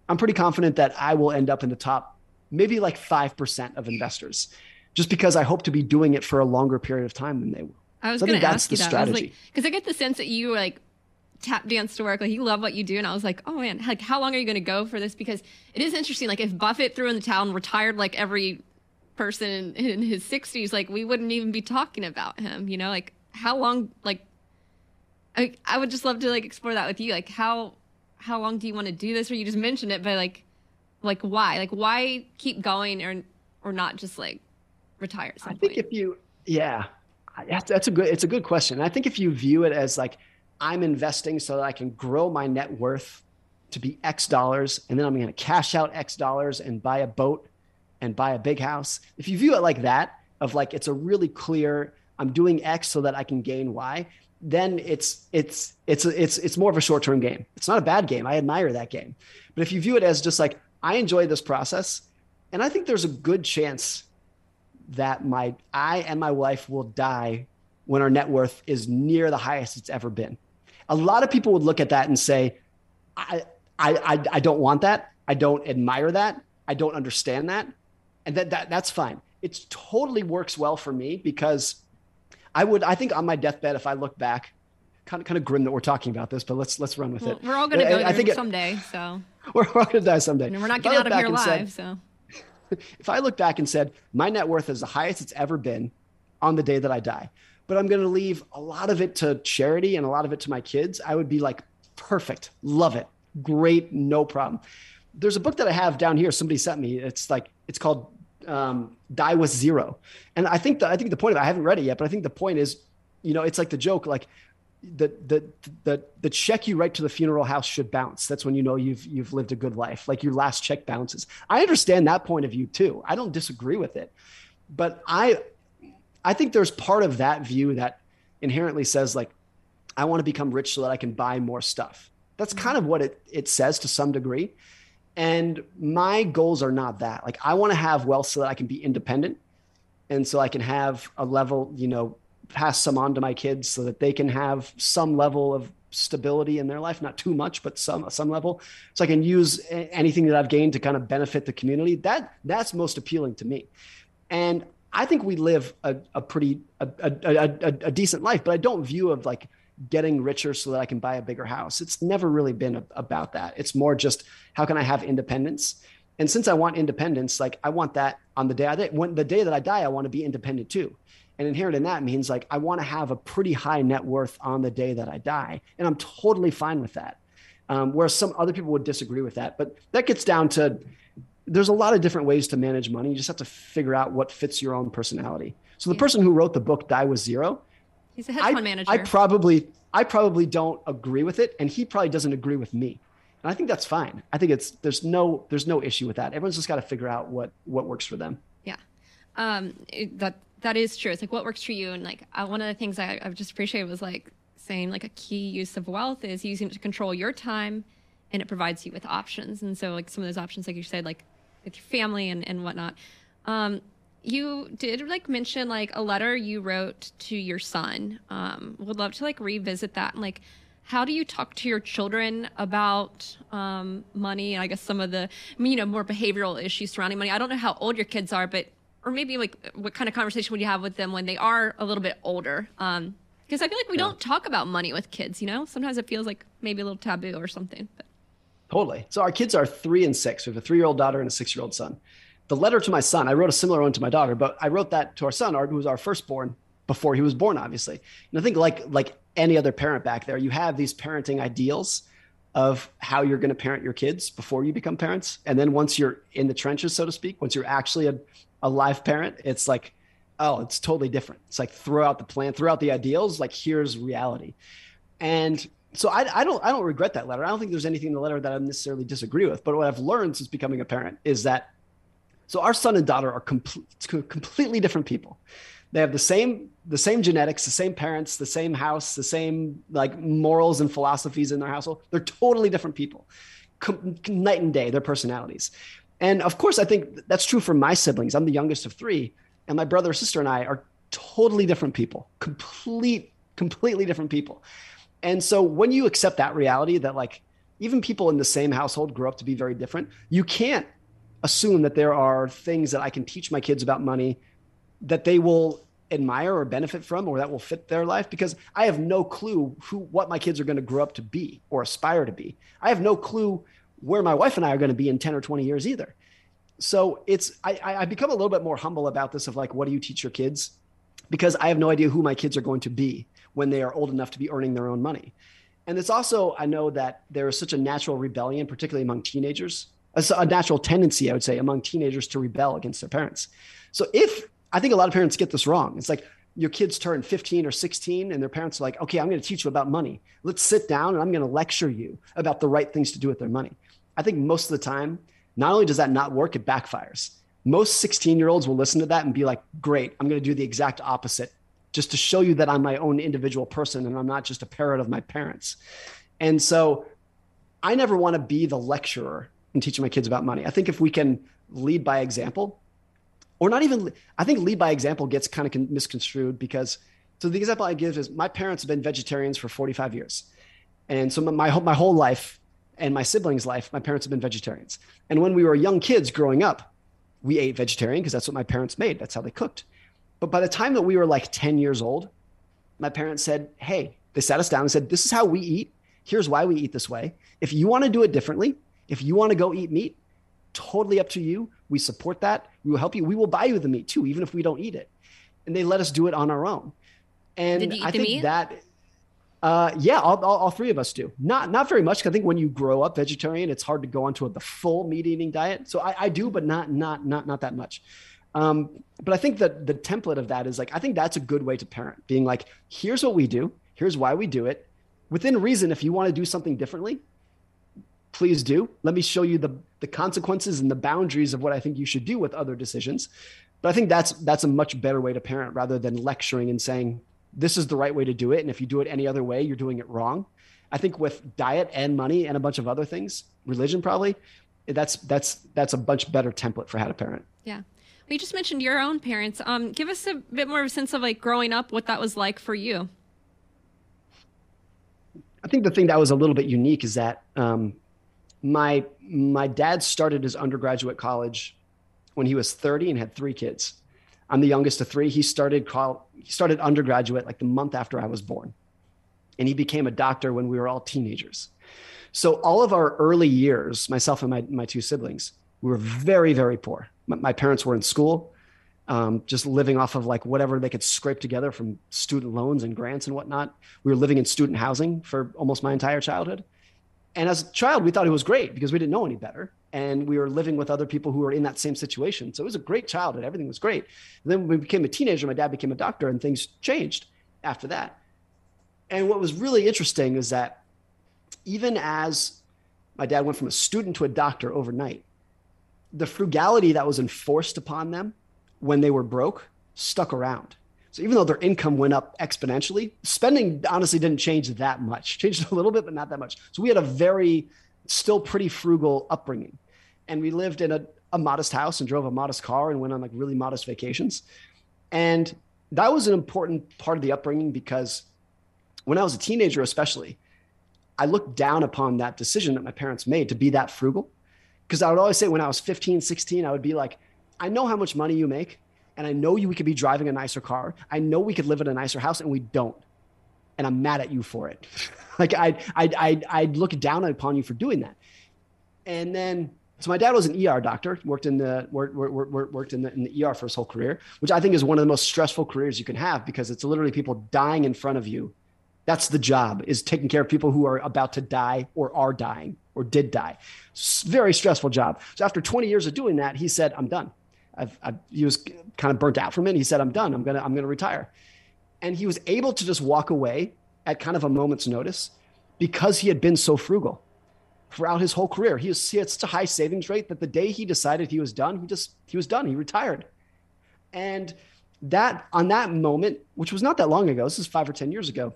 I'm pretty confident that I will end up in the top maybe like 5% of investors just because I hope to be doing it for a longer period of time than they will. I was so going to ask you that. Strategy. Because like, I get the sense that you like tap dance to work. Like you love what you do. And I was like, oh man, like how long are you going to go for this? Because it is interesting. Like if Buffett threw in the towel and retired like every person in, in his 60s, like we wouldn't even be talking about him, you know? Like how long, like, I, I would just love to like explore that with you. Like how, how long do you want to do this? Or you just mentioned it, but like, like why? Like why keep going or, or not just like retire I think if you, yeah, that's a good, it's a good question. I think if you view it as like, I'm investing so that I can grow my net worth to be X dollars, and then I'm going to cash out X dollars and buy a boat and buy a big house. If you view it like that, of like it's a really clear, I'm doing X so that I can gain Y, then it's it's it's it's it's more of a short term game. It's not a bad game. I admire that game, but if you view it as just like I enjoy this process, and I think there's a good chance that my I and my wife will die when our net worth is near the highest it's ever been a lot of people would look at that and say, I, I, I, I don't want that. I don't admire that. I don't understand that. And that, that that's fine. It totally works well for me because I would, I think on my deathbed, if I look back, kind of, kind of grim that we're talking about this, but let's, let's run with well, it. We're all going to go I, think someday. So we're, all going to die someday. And we're not getting out of here live. Said, so if I look back and said, my net worth is the highest it's ever been on the day that I die, but I'm going to leave a lot of it to charity and a lot of it to my kids, I would be like, perfect, love it, great, no problem. There's a book that I have down here. Somebody sent me. It's like it's called um, "Die with Zero. and I think the, I think the point of it, I haven't read it yet, but I think the point is, you know, it's like the joke, like the the the the check you write to the funeral house should bounce. That's when you know you've you've lived a good life. Like your last check bounces. I understand that point of view too. I don't disagree with it, but I I think there's part of that view that inherently says like, I want to become rich so that I can buy more stuff. That's mm-hmm. kind of what it it says to some degree. And my goals are not that. Like I want to have wealth so that I can be independent and so I can have a level, you know, pass some on to my kids so that they can have some level of stability in their life, not too much, but some some level. So I can use anything that I've gained to kind of benefit the community. That that's most appealing to me. And I think we live a, a pretty a, a, a, decent life, but I don't view of like getting richer so that I can buy a bigger house. It's never really been about that. It's more just how can I have independence? And since I want independence, like I want that on the day I die. When the day that I die, I want to be independent too. And inherent in that means like I want to have a pretty high net worth on the day that I die, and I'm totally fine with that. Um, whereas some other people would disagree with that, but that gets down to there's a lot of different ways to manage money. You just have to figure out what fits your own personality. So the person who wrote the book Die with Zero, He's a hedge fund manager. I probably I probably don't agree with it, and he probably doesn't agree with me. And I think that's fine. I think it's there's no there's no issue with that. Everyone's just got to figure out what what works for them. Yeah, um, it, that that is true. It's like what works for you, and like uh, one of the things I, I've just appreciated was like saying like a key use of wealth is using it to control your time, and it provides you with options. And so like some of those options, like you said, like with your family and and whatnot. Um, you did like mention like a letter you wrote to your son. Um, would love to like revisit that and like how do you talk to your children about um, money and I guess some of the you know more behavioral issues surrounding money. I don't know how old your kids are, but or maybe like what kind of conversation would you have with them when they are a little bit older? Um, because I feel like we yeah. don't talk about money with kids. You know, sometimes it feels like maybe a little taboo or something. But. Totally. So our kids are three and six. We have a three-year-old daughter and a six-year-old son the letter to my son, I wrote a similar one to my daughter, but I wrote that to our son, who was our firstborn before he was born, obviously. And I think like like any other parent back there, you have these parenting ideals of how you're going to parent your kids before you become parents. And then once you're in the trenches, so to speak, once you're actually a, a live parent, it's like, oh, it's totally different. It's like throw out the plan, throw out the ideals, like here's reality. And so I, I don't I don't regret that letter. I don't think there's anything in the letter that I necessarily disagree with. But what I've learned since becoming a parent is that so our son and daughter are com- completely different people. They have the same the same genetics, the same parents, the same house, the same like morals and philosophies in their household. They're totally different people, com- night and day. Their personalities, and of course, I think that's true for my siblings. I'm the youngest of three, and my brother, sister, and I are totally different people. Complete, completely different people. And so when you accept that reality that like even people in the same household grow up to be very different, you can't assume that there are things that I can teach my kids about money that they will admire or benefit from or that will fit their life because I have no clue who what my kids are going to grow up to be or aspire to be. I have no clue where my wife and I are going to be in 10 or 20 years either. So it's I, I become a little bit more humble about this of like what do you teach your kids? Because I have no idea who my kids are going to be when they are old enough to be earning their own money. And it's also I know that there is such a natural rebellion, particularly among teenagers, a, natural tendency, I would say, among teenagers to rebel against their parents. So if I think a lot of parents get this wrong, it's like your kids turn 15 or 16 and their parents are like, okay, I'm going to teach you about money. Let's sit down and I'm going to lecture you about the right things to do with their money. I think most of the time, not only does that not work, it backfires. Most 16 year olds will listen to that and be like, great, I'm going to do the exact opposite just to show you that I'm my own individual person and I'm not just a parrot of my parents. And so I never want to be the lecturer and teaching my kids about money. I think if we can lead by example, or not even, I think lead by example gets kind of misconstrued because, so the example I give is my parents have been vegetarians for 45 years. And so my my whole life and my siblings' life, my parents have been vegetarians. And when we were young kids growing up, we ate vegetarian because that's what my parents made. That's how they cooked. But by the time that we were like 10 years old, my parents said, Hey, they sat us down and said, This is how we eat. Here's why we eat this way. If you want to do it differently, if you want to go eat meat, totally up to you. We support that. We will help you. We will buy you the meat too, even if we don't eat it. And they let us do it on our own. And I think meat? that, uh, yeah, all, all, all, three of us do. Not not very much. I think when you grow up vegetarian, it's hard to go onto a, the full meat eating diet. So I, I, do, but not not not not that much. Um, but I think that the template of that is like I think that's a good way to parent, being like, here's what we do, here's why we do it, within reason. If you want to do something differently, please do. Let me show you the, the consequences and the boundaries of what I think you should do with other decisions. But I think that's that's a much better way to parent rather than lecturing and saying this is the right way to do it. And if you do it any other way, you're doing it wrong. I think with diet and money and a bunch of other things, religion probably, that's that's that's a much better template for how to parent. Yeah. You just mentioned your own parents. Um, give us a bit more of a sense of like growing up, what that was like for you. I think the thing that was a little bit unique is that um, my my dad started his undergraduate college when he was 30 and had three kids. I'm the youngest of three. He started call, he started undergraduate like the month after I was born. And he became a doctor when we were all teenagers. So all of our early years, myself and my, my two siblings, we were very, very poor. My, parents were in school, um, just living off of like whatever they could scrape together from student loans and grants and whatnot. We were living in student housing for almost my entire childhood. And as a child, we thought it was great because we didn't know any better. And we were living with other people who were in that same situation. So it was a great childhood. Everything was great. And then when we became a teenager, my dad became a doctor and things changed. after that. And what was really interesting is that even as my dad went from a student to a doctor overnight, the frugality that was enforced upon them when they were broke stuck around. So even though their income went up exponentially, spending honestly didn't change that much. Changed a little bit, but not that much. So we had a very, still pretty frugal upbringing. And we lived in a, a modest house and drove a modest car and went on like really modest vacations. And that was an important part of the upbringing because when I was a teenager, especially, I looked down upon that decision that my parents made to be that frugal. Because I would always say when I was 15, 16, I would be like, I know how much money you make, and I know you we could be driving a nicer car. I know we could live in a nicer house, and we don't. And I'm mad at you for it. like I'd, I'd, I'd, I'd look down upon you for doing that. And then so my dad was an ER doctor, worked in the worked, worked, worked in, the, in the ER for his whole career, which I think is one of the most stressful careers you can have because it's literally people dying in front of you. That's the job is taking care of people who are about to die or are dying or did die. Very stressful job. So after 20 years of doing that, he said, "I'm done." I've, I've, he was kind of burnt out from it. He said, "I'm done. I'm gonna I'm gonna retire," and he was able to just walk away at kind of a moment's notice because he had been so frugal throughout his whole career. He, was, he had such a high savings rate that the day he decided he was done, he just he was done. He retired, and that on that moment, which was not that long ago, this is five or ten years ago,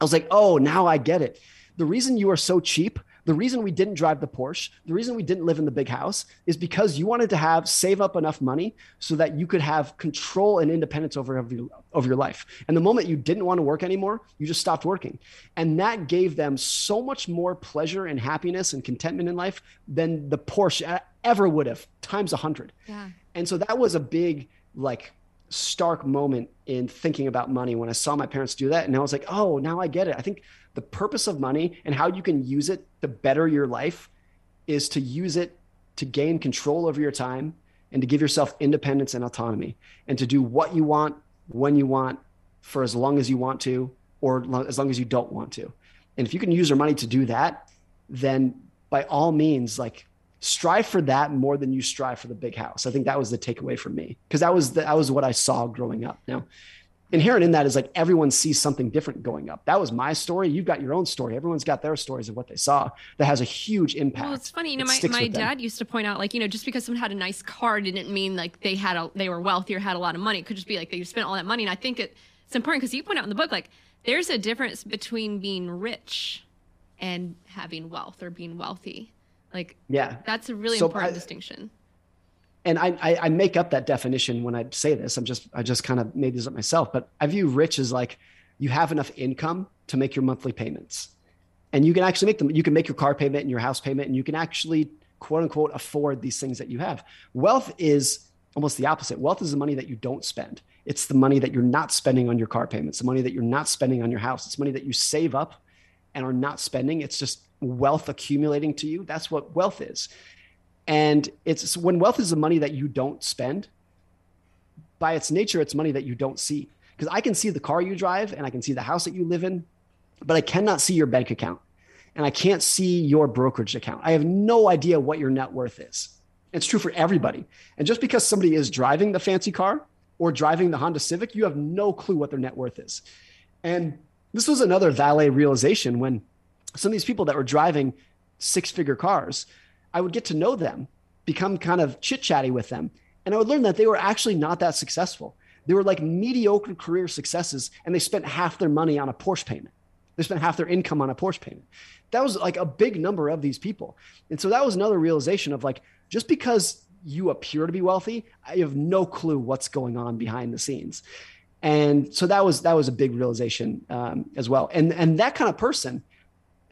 I was like, oh, now I get it. The reason you are so cheap the reason we didn't drive the Porsche, the reason we didn't live in the big house is because you wanted to have save up enough money so that you could have control and independence over, over, your, over your life. And the moment you didn't want to work anymore, you just stopped working. And that gave them so much more pleasure and happiness and contentment in life than the Porsche ever would have, times a hundred. Yeah. And so that was a big, like, stark moment in thinking about money when I saw my parents do that. And I was like, oh, now I get it. I think the purpose of money and how you can use it to better your life is to use it to gain control over your time and to give yourself independence and autonomy and to do what you want when you want for as long as you want to or as long as you don't want to. And if you can use your money to do that, then by all means, like strive for that more than you strive for the big house. I think that was the takeaway for me because that was the, that was what I saw growing up. Now, inherent in that is like everyone sees something different going up. That was my story. You've got your own story. Everyone's got their stories of what they saw that has a huge impact. Well, it's funny. You know, my, my dad used to point out like, you know, just because someone had a nice car didn't mean like they had a, they were wealthy or had a lot of money. It could just be like they spent all that money. And I think it, it's important because you point out in the book, like there's a difference between being rich and having wealth or being wealthy. Like, yeah, that's a really so important I, distinction and I, I, I make up that definition when I say this. I'm just I just kind of made this up myself, but I view rich as like you have enough income to make your monthly payments, and you can actually make them. You can make your car payment and your house payment, and you can actually quote unquote afford these things that you have. Wealth is almost the opposite. Wealth is the money that you don't spend. It's the money that you're not spending on your car payments, the money that you're not spending on your house. It's money that you save up and are not spending. It's just wealth accumulating to you. That's what wealth is. And it's when wealth is the money that you don't spend, by its nature, it's money that you don't see. Because I can see the car you drive and I can see the house that you live in, but I cannot see your bank account and I can't see your brokerage account. I have no idea what your net worth is. It's true for everybody. And just because somebody is driving the fancy car or driving the Honda Civic, you have no clue what their net worth is. And this was another valet realization when some of these people that were driving six figure cars I would get to know them, become kind of chit chatty with them. And I would learn that they were actually not that successful. They were like mediocre career successes, and they spent half their money on a Porsche payment. They spent half their income on a Porsche payment. That was like a big number of these people. And so that was another realization of like, just because you appear to be wealthy, I have no clue what's going on behind the scenes. And so that was that was a big realization um, as well. And and that kind of person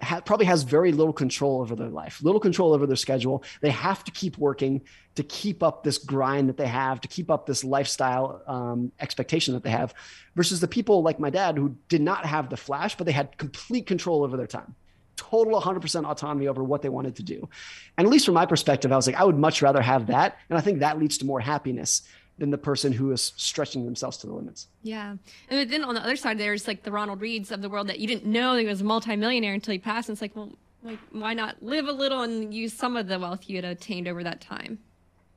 ha- probably has very little control over their life, little control over their schedule. They have to keep working to keep up this grind that they have, to keep up this lifestyle um, expectation that they have, versus the people like my dad who did not have the flash, but they had complete control over their time total 100% autonomy over what they wanted to do. And at least from my perspective, I was like, I would much rather have that. And I think that leads to more happiness than the person who is stretching themselves to the limits. Yeah. And then on the other side, there's like the Ronald Reads of the world that you didn't know he was a multimillionaire until he passed. And it's like, well, like, why not live a little and use some of the wealth you had attained over that time?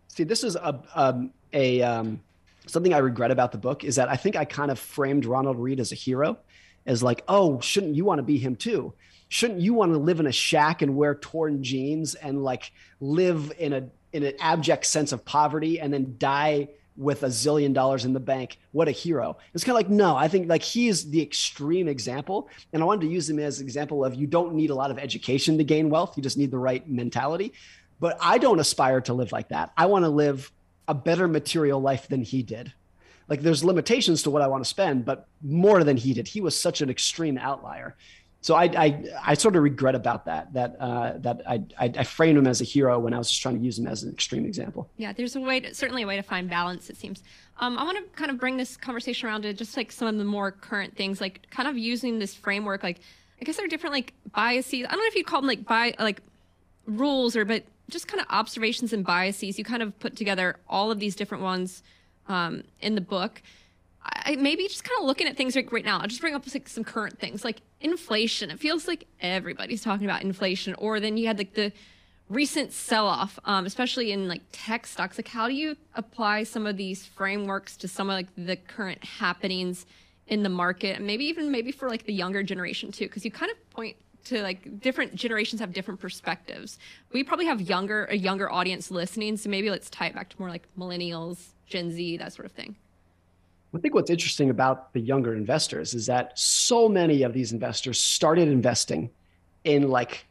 See, this is a, um, a, um, something I regret about the book is that I think I kind of framed Ronald Read as a hero, as like, oh, shouldn't you want to be him too? Shouldn't you want to live in a shack and wear torn jeans and like live in a in an abject sense of poverty and then die with a zillion dollars in the bank? What a hero! It's kind of like no, I think like he is the extreme example, and I wanted to use him as an example of you don't need a lot of education to gain wealth; you just need the right mentality. But I don't aspire to live like that. I want to live a better material life than he did. Like there's limitations to what I want to spend, but more than he did. He was such an extreme outlier. So I, I, I sort of regret about that, that, uh, that I, I, I framed him as a hero when I was just trying to use him as an extreme example. Yeah, there's a way to, certainly a way to find balance, it seems. Um, I want to kind of bring this conversation around to just like some of the more current things, like kind of using this framework, like, I guess there are different like biases. I don't know if you'd call them like by like rules or, but just kind of observations and biases. You kind of put together all of these different ones um, in the book. I, maybe just kind of looking at things right, right now. I'll just bring up like some current things like inflation. It feels like everybody's talking about inflation. Or then you had like the recent sell-off, um, especially in like tech stocks. Like, how do you apply some of these frameworks to some of like the current happenings in the market, and maybe even maybe for like the younger generation too? Because you kind of point to like different generations have different perspectives. We probably have younger a younger audience listening, so maybe let's tie it back to more like millennials, Gen Z, that sort of thing. I think what's interesting about the younger investors is that so many of these investors started investing in like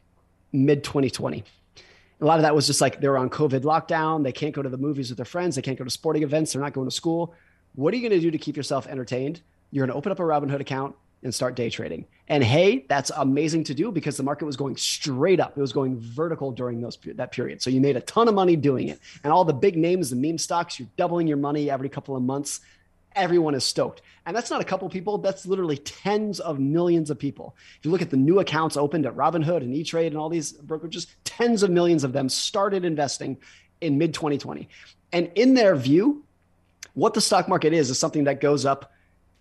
mid 2020. A lot of that was just like they're on COVID lockdown. They can't go to the movies with their friends. They can't go to sporting events. They're not going to school. What are you going to do to keep yourself entertained? You're going to open up a Robinhood account and start day trading. And hey, that's amazing to do because the market was going straight up. It was going vertical during those that period. So you made a ton of money doing it. And all the big names, the meme stocks, you're doubling your money every couple of months. Everyone is stoked. And that's not a couple people, that's literally tens of millions of people. If you look at the new accounts opened at Robinhood and E-Trade and all these brokerages, tens of millions of them started investing in mid 2020. And in their view, what the stock market is is something that goes up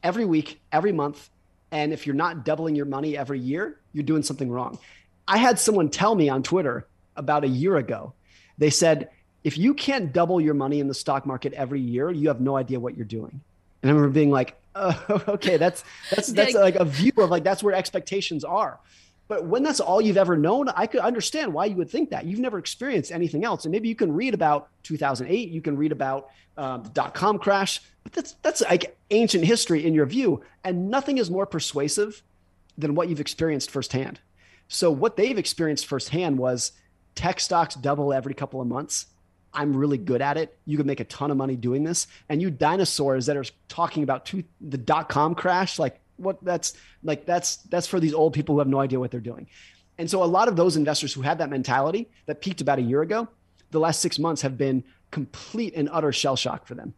every week, every month, and if you're not doubling your money every year, you're doing something wrong. I had someone tell me on Twitter about a year ago, they said, if you can't double your money in the stock market every year, you have no idea what you're doing. And I remember being like, oh, okay, that's that's that's like a view of like that's where expectations are. But when that's all you've ever known, I could understand why you would think that. You've never experienced anything else. And maybe you can read about 2008, you can read about um, the dot com crash, but that's, that's like ancient history in your view. And nothing is more persuasive than what you've experienced firsthand. So, what they've experienced firsthand was tech stocks double every couple of months. I'm really good at it. You can make a ton of money doing this. And you dinosaurs that are talking about two, the dot com crash, like what that's like that's that's for these old people who have no idea what they're doing. And so a lot of those investors who had that mentality that peaked about a year ago, the last six months have been complete and utter shell shock for them.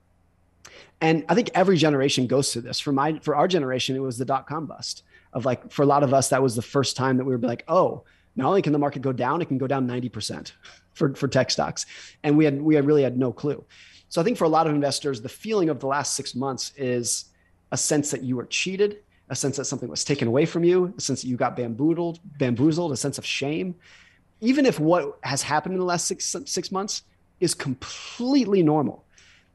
And I think every generation goes through this. For my for our generation, it was the dot com bust. Of like for a lot of us, that was the first time that we were like, oh, not only can the market go down, it can go down 90% for, for tech stocks. And we had we had really had no clue. So I think for a lot of investors, the feeling of the last six months is a sense that you were cheated a sense that something was taken away from you, a sense that you got bamboozled, bamboozled, a sense of shame. Even if what has happened in the last six six months is completely normal.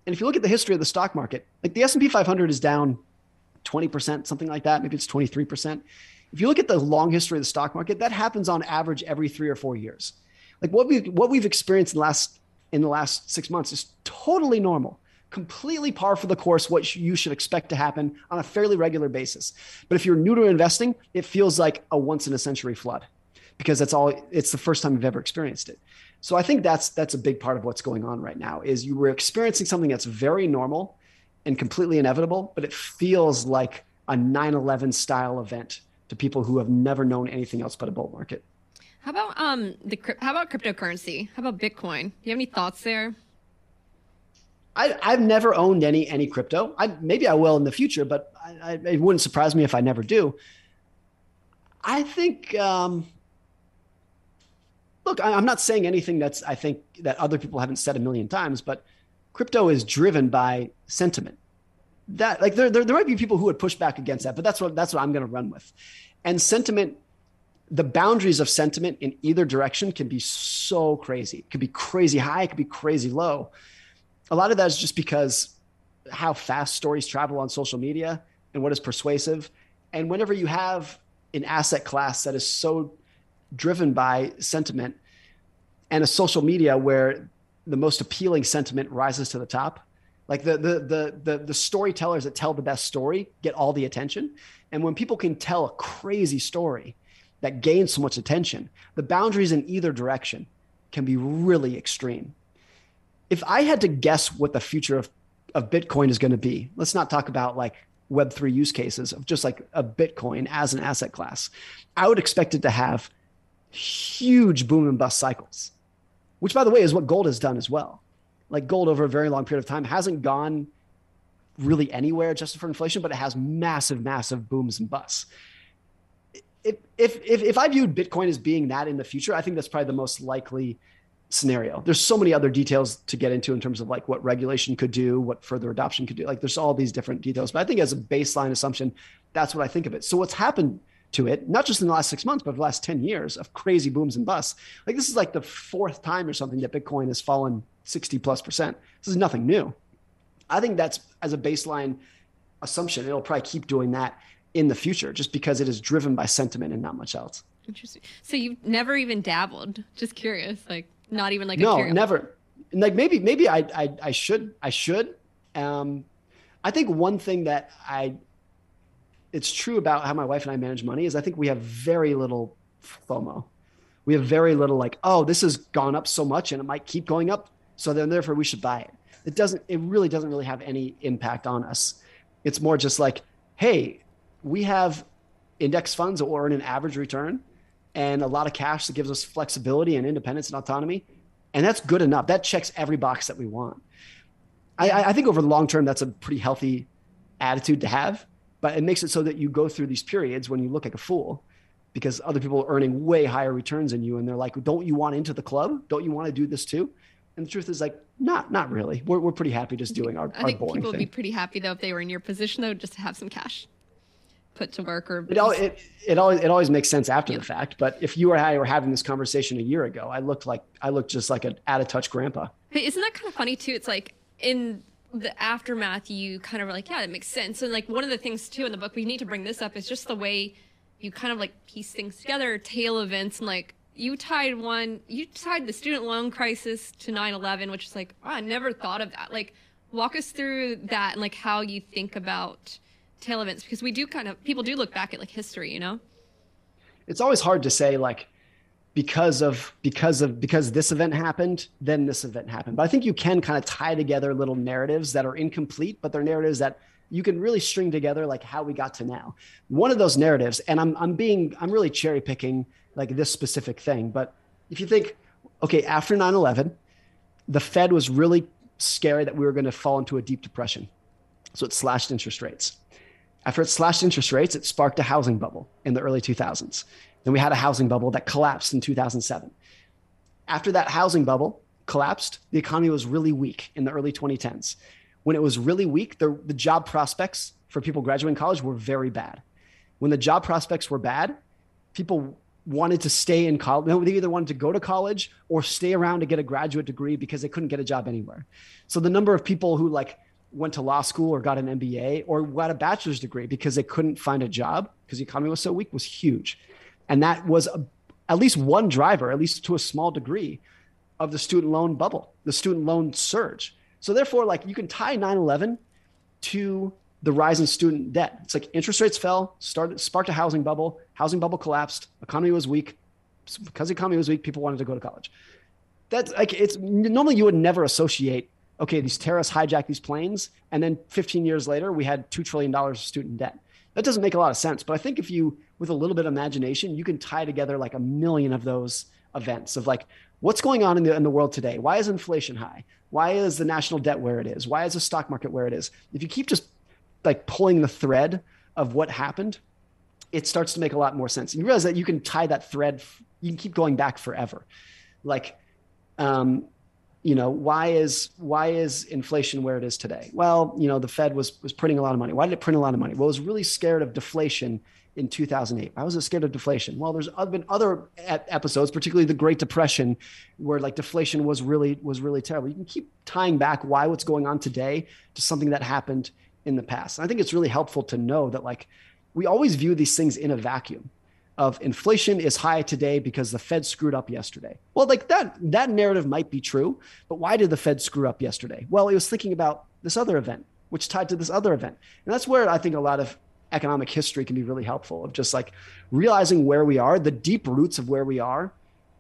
And if you look at the history of the stock market, like the S&P 500 is down 20%, something like that, maybe it's 23%. If you look at the long history of the stock market, that happens on average every 3 or 4 years. Like what we what we've experienced in the last in the last 6 months is totally normal completely par for the course what you should expect to happen on a fairly regular basis. But if you're new to investing, it feels like a once in a century flood because that's all it's the first time you've ever experienced it. So I think that's that's a big part of what's going on right now is you were experiencing something that's very normal and completely inevitable, but it feels like a 9/11 style event to people who have never known anything else but a bull market. How about um the how about cryptocurrency? How about Bitcoin? Do you have any thoughts there? I, I've never owned any any crypto. I maybe I will in the future, but I, I, it wouldn't surprise me if I never do. I think. Um, look, I, I'm not saying anything that's I think that other people haven't said a million times, but crypto is driven by sentiment. That like there, there there might be people who would push back against that, but that's what that's what I'm going to run with. And sentiment, the boundaries of sentiment in either direction can be so crazy. It could be crazy high, it could be crazy low a lot of that is just because how fast stories travel on social media and what is persuasive. And whenever you have an asset class that is so driven by sentiment and a social media where the most appealing sentiment rises to the top, like the, the the the the storytellers that tell the best story get all the attention and when people can tell a crazy story that gains so much attention the boundaries in either direction can be really extreme. If i had to guess what the future of of bitcoin is going to be let's not talk about like web3 use cases of just like a bitcoin as an asset class. I would expect it to have huge boom and bust cycles which by the way is what gold has done as well. Like gold over a very long period of time hasn't gone really anywhere just for inflation, but it has massive, massive booms and busts. If, if, if, if I viewed Bitcoin as being that in the future, I think that's probably the most likely scenario. There's so many other details to get into in terms of like what regulation could do, what further adoption could do. Like there's all these different details, but I think as a baseline assumption, that's what I think of it. So what's happened to it, not just in the last six months, but the last 10 years of crazy booms and busts. Like this is like the fourth time or something that Bitcoin has fallen 60 plus percent. This is nothing new. I think that's as a baseline assumption. It'll probably keep doing that in the future just because it is driven by sentiment and not much else. Interesting. So you've never even dabbled? Just curious, like not even like a no, never. Like maybe maybe I, I I should I should. Um, I think one thing that I it's true about how my wife and I manage money is I think we have very little FOMO. We have very little like, oh, this has gone up so much and it might keep going up. So then therefore we should buy it. It doesn't, it really doesn't really have any impact on us. It's more just like, hey, we have index funds that will earn an average return and a lot of cash that gives us flexibility and independence and autonomy. And that's good enough. That checks every box that we want. I, I think over the long term, that's a pretty healthy attitude to have but it makes it so that you go through these periods when you look like a fool because other people are earning way higher returns than you and they're like don't you want into the club don't you want to do this too and the truth is like not not really we're, we're pretty happy just doing our, I think our people would be pretty happy though if they were in your position though just to have some cash put to work or it, all, it, it always it always makes sense after yeah. the fact but if you or I were having this conversation a year ago I looked like I looked just like an out of touch grandpa hey, isn't that kind of funny too it's like in the aftermath, you kind of are like, yeah, that makes sense. And like one of the things too in the book, we need to bring this up is just the way you kind of like piece things together, tail events, and like you tied one, you tied the student loan crisis to 9/11, which is like, oh, I never thought of that. Like, walk us through that and like how you think about tail events because we do kind of people do look back at like history, you know. It's always hard to say like because of because of because this event happened then this event happened. But i think you can kind of tie together little narratives that are incomplete but they're narratives that you can really string together like how we got to now. One of those narratives and i'm i'm being i'm really cherry picking like this specific thing but if you think okay after 9-11 the fed was really scary that we were going to fall into a deep depression. So it slashed interest rates after it slashed interest rates it sparked a housing bubble in the early 2000s then we had a housing bubble that collapsed in 2007. After that housing bubble collapsed, the economy was really weak in the early 2010s. When it was really weak, the, the job prospects for people graduating college were very bad. When the job prospects were bad, people wanted to stay in college. They either wanted to go to college or stay around to get a graduate degree because they couldn't get a job anywhere. So the number of people who like went to law school or got an MBA or got a bachelor's degree because they couldn't find a job because the economy was so weak was huge. And that was a, at least one driver, at least to a small degree, of the student loan bubble, the student loan surge. So therefore, like you can tie 9/11 to the rise in student debt. It's like interest rates fell, started sparked a housing bubble, housing bubble collapsed, economy was weak. Because the economy was weak, people wanted to go to college. That's like it's normally you would never associate okay, these terrorists hijacked these planes, and then 15 years later, we had $2 trillion of student debt. That doesn't make a lot of sense. But I think if you with a little bit of imagination, you can tie together like a million of those events of like what's going on in the in the world today. Why is inflation high? Why is the national debt where it is? Why is the stock market where it is? If you keep just like pulling the thread of what happened, it starts to make a lot more sense. And you realize that you can tie that thread. You can keep going back forever. Like, um, you know, why is why is inflation where it is today? Well, you know, the Fed was was printing a lot of money. Why did it print a lot of money? Well, it was really scared of deflation in 2008? i was scared of deflation? Well, there's been other episodes, particularly the Great Depression, where like deflation was really was really terrible. You can keep tying back why what's going on today to something that happened in the past. And I think it's really helpful to know that like we always view these things in a vacuum of inflation is high today because the Fed screwed up yesterday. Well, like that that narrative might be true, but why did the Fed screw up yesterday? Well, it was thinking about this other event, which tied to this other event. And that's where I think a lot of economic history can be really helpful of just like realizing where we are, the deep roots of where we are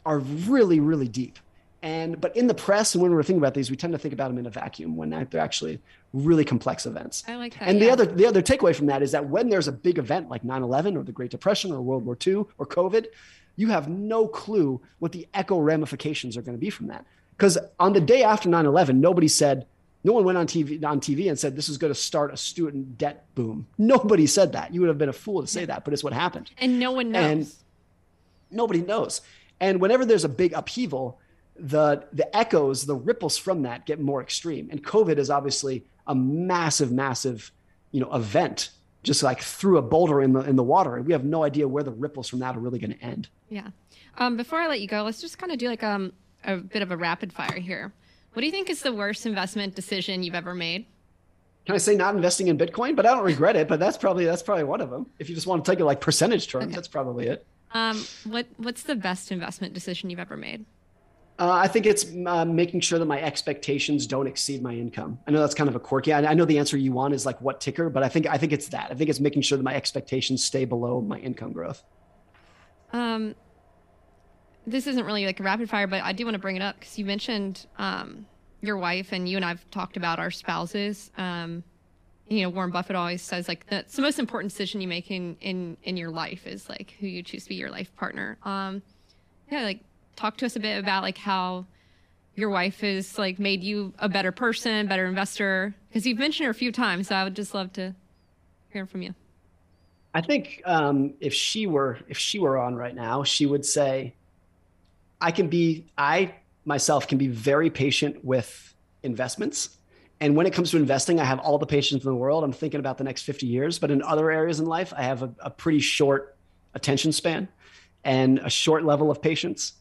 are really really deep. And but in the press and when we're thinking about these, we tend to think about them in a vacuum when they're actually really complex events. I like that. And yeah. the other the other takeaway from that is that when there's a big event like 9/11 or the Great Depression or World War II or COVID, you have no clue what the echo ramifications are going to be from that. Because on the day after 9/11, nobody said no one went on TV on TV and said this is going to start a student debt boom. Nobody said that. You would have been a fool to say that, but it's what happened. And no one knows. And nobody knows. And whenever there's a big upheaval, the the echoes, the ripples from that get more extreme. And COVID is obviously a massive, massive, you know, event. Just like threw a boulder in the in the water, and we have no idea where the ripples from that are really going to end. Yeah. Um, before I let you go, let's just kind of do like um, a bit of a rapid fire here. What do you think is the worst investment decision you've ever made? Can I say not investing in Bitcoin? But I don't regret it. But that's probably that's probably one of them. If you just want to take it like percentage terms, okay. that's probably it. Um, what what's the best investment decision you've ever made? Uh, I think it's uh, making sure that my expectations don't exceed my income. I know that's kind of a quirky. I, I, know the answer you want is like what ticker, but I think I think it's that. I think it's making sure that my expectations stay below my income growth. Um, this isn't really like a rapid fire, but I do want to bring it up because you mentioned um, your wife and you and I've talked about our spouses. Um, you know, Warren Buffett always says like that's the most important decision you make in in in your life is like who you choose to be your life partner. Um, yeah, like talk to us a bit about like how your wife has like made you a better person, better investor? Because you've mentioned her a few times, so I would just love to hear from you. I think um, if she were if she were on right now, she would say, "I can be I myself can be very patient with investments." And when it comes to investing, I have all the patience in the world. I'm thinking about the next 50 years. But in other areas in life, I have a, a pretty short attention span and a short level of patience.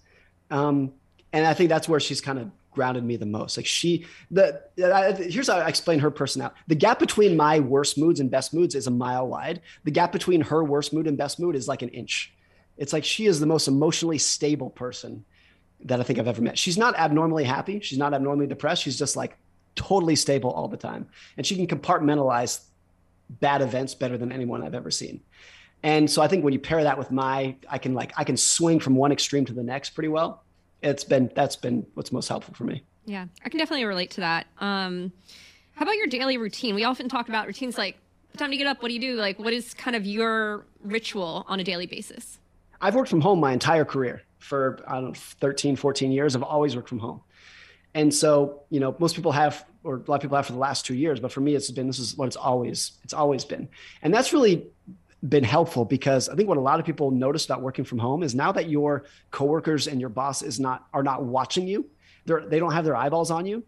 Um, and I think that's where she's kind of grounded me the most. Like she, the here's how I explain her personality. The gap between my worst moods and best moods is a mile wide. The gap between her worst mood and best mood is like an inch. It's like she is the most emotionally stable person that I think I've ever met. She's not abnormally happy. She's not abnormally depressed. She's just like totally stable all the time, and she can compartmentalize bad events better than anyone I've ever seen. And so I think when you pair that with my, I can like I can swing from one extreme to the next pretty well. It's been that's been what's most helpful for me. Yeah, I can definitely relate to that. Um, how about your daily routine? We often talk about routines like time to get up. What do you do? Like, what is kind of your ritual on a daily basis? I've worked from home my entire career for I don't know 13, 14 years. I've always worked from home. And so, you know, most people have, or a lot of people have for the last two years, but for me, it's been, this is what it's always, it's always been. And that's really been helpful because I think what a lot of people notice about working from home is now that your coworkers and your boss is not are not watching you, they're they don't have their eyeballs on you.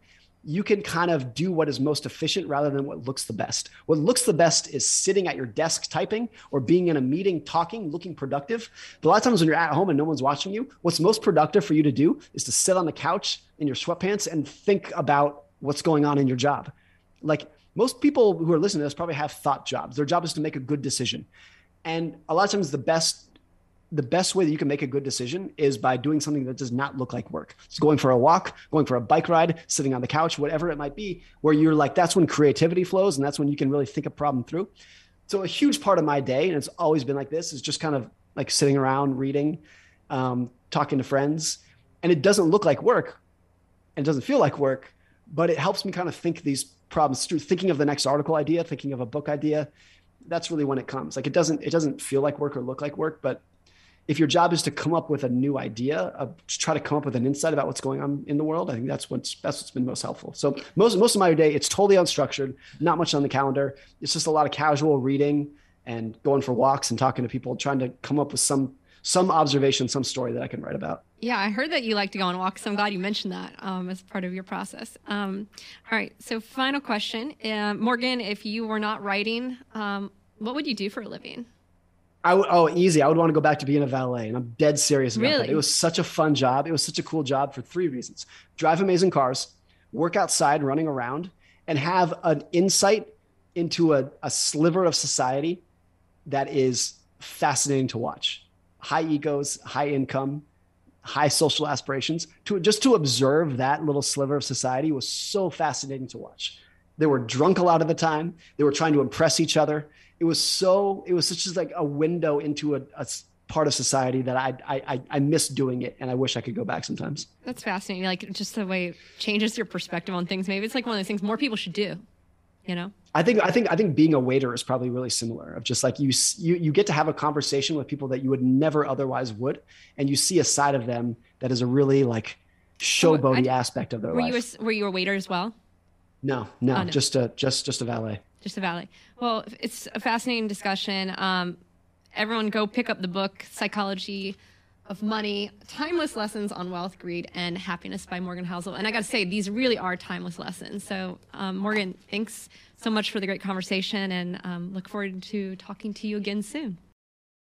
You can kind of do what is most efficient rather than what looks the best. What looks the best is sitting at your desk typing or being in a meeting talking, looking productive. But a lot of times when you're at home and no one's watching you, what's most productive for you to do is to sit on the couch in your sweatpants and think about what's going on in your job. Like most people who are listening to this probably have thought jobs. Their job is to make a good decision. And a lot of times the best the best way that you can make a good decision is by doing something that does not look like work. It's going for a walk, going for a bike ride, sitting on the couch, whatever it might be, where you're like, that's when creativity flows and that's when you can really think a problem through. So a huge part of my day, and it's always been like this, is just kind of like sitting around reading, um, talking to friends. And it doesn't look like work and it doesn't feel like work, but it helps me kind of think these problems through thinking of the next article idea, thinking of a book idea. That's really when it comes. Like it doesn't it doesn't feel like work or look like work, but if your job is to come up with a new idea, uh, to try to come up with an insight about what's going on in the world, I think that's what's that's what's been most helpful. So most most of my day, it's totally unstructured, not much on the calendar. It's just a lot of casual reading and going for walks and talking to people, trying to come up with some some observation, some story that I can write about. Yeah, I heard that you like to go on walks. So I'm glad you mentioned that um, as part of your process. Um, all right, so final question, uh, Morgan: If you were not writing, um, what would you do for a living? I w- oh easy. I would want to go back to being a valet, and I'm dead serious about Really? that. It was such a fun job. It was such a cool job for three reasons: drive amazing cars, work outside, running around, and have an insight into a, a sliver of society that is fascinating to watch. High egos, high income, high social aspirations. To just to observe that little sliver of society was so fascinating to watch. They were drunk a lot of the time. They were trying to impress each other. It was so. It was such as like a window into a part of society that I, I I I miss doing it, and I wish I could go back sometimes. That's fascinating. Like just the way it changes your perspective on things. Maybe it's like one of those things more people should do. You know? I think I think I think being a waiter is probably really similar. Of just like you you you get to have a conversation with people that you would never otherwise would, and you see a side of them that is a really like showboaty I- aspect of their Were life. you a, were you a waiter as well? no, no, Oh, no. just a just just a valet. Just a valet. Well, it's a fascinating discussion. Um, everyone go pick up the book, Psychology of Money, Timeless Lessons on Wealth, Greed, and Happiness by Morgan Housel. And I got to say, these really are timeless lessons. So, um, Morgan, thanks so much for the great conversation and um, look forward to talking to you again soon.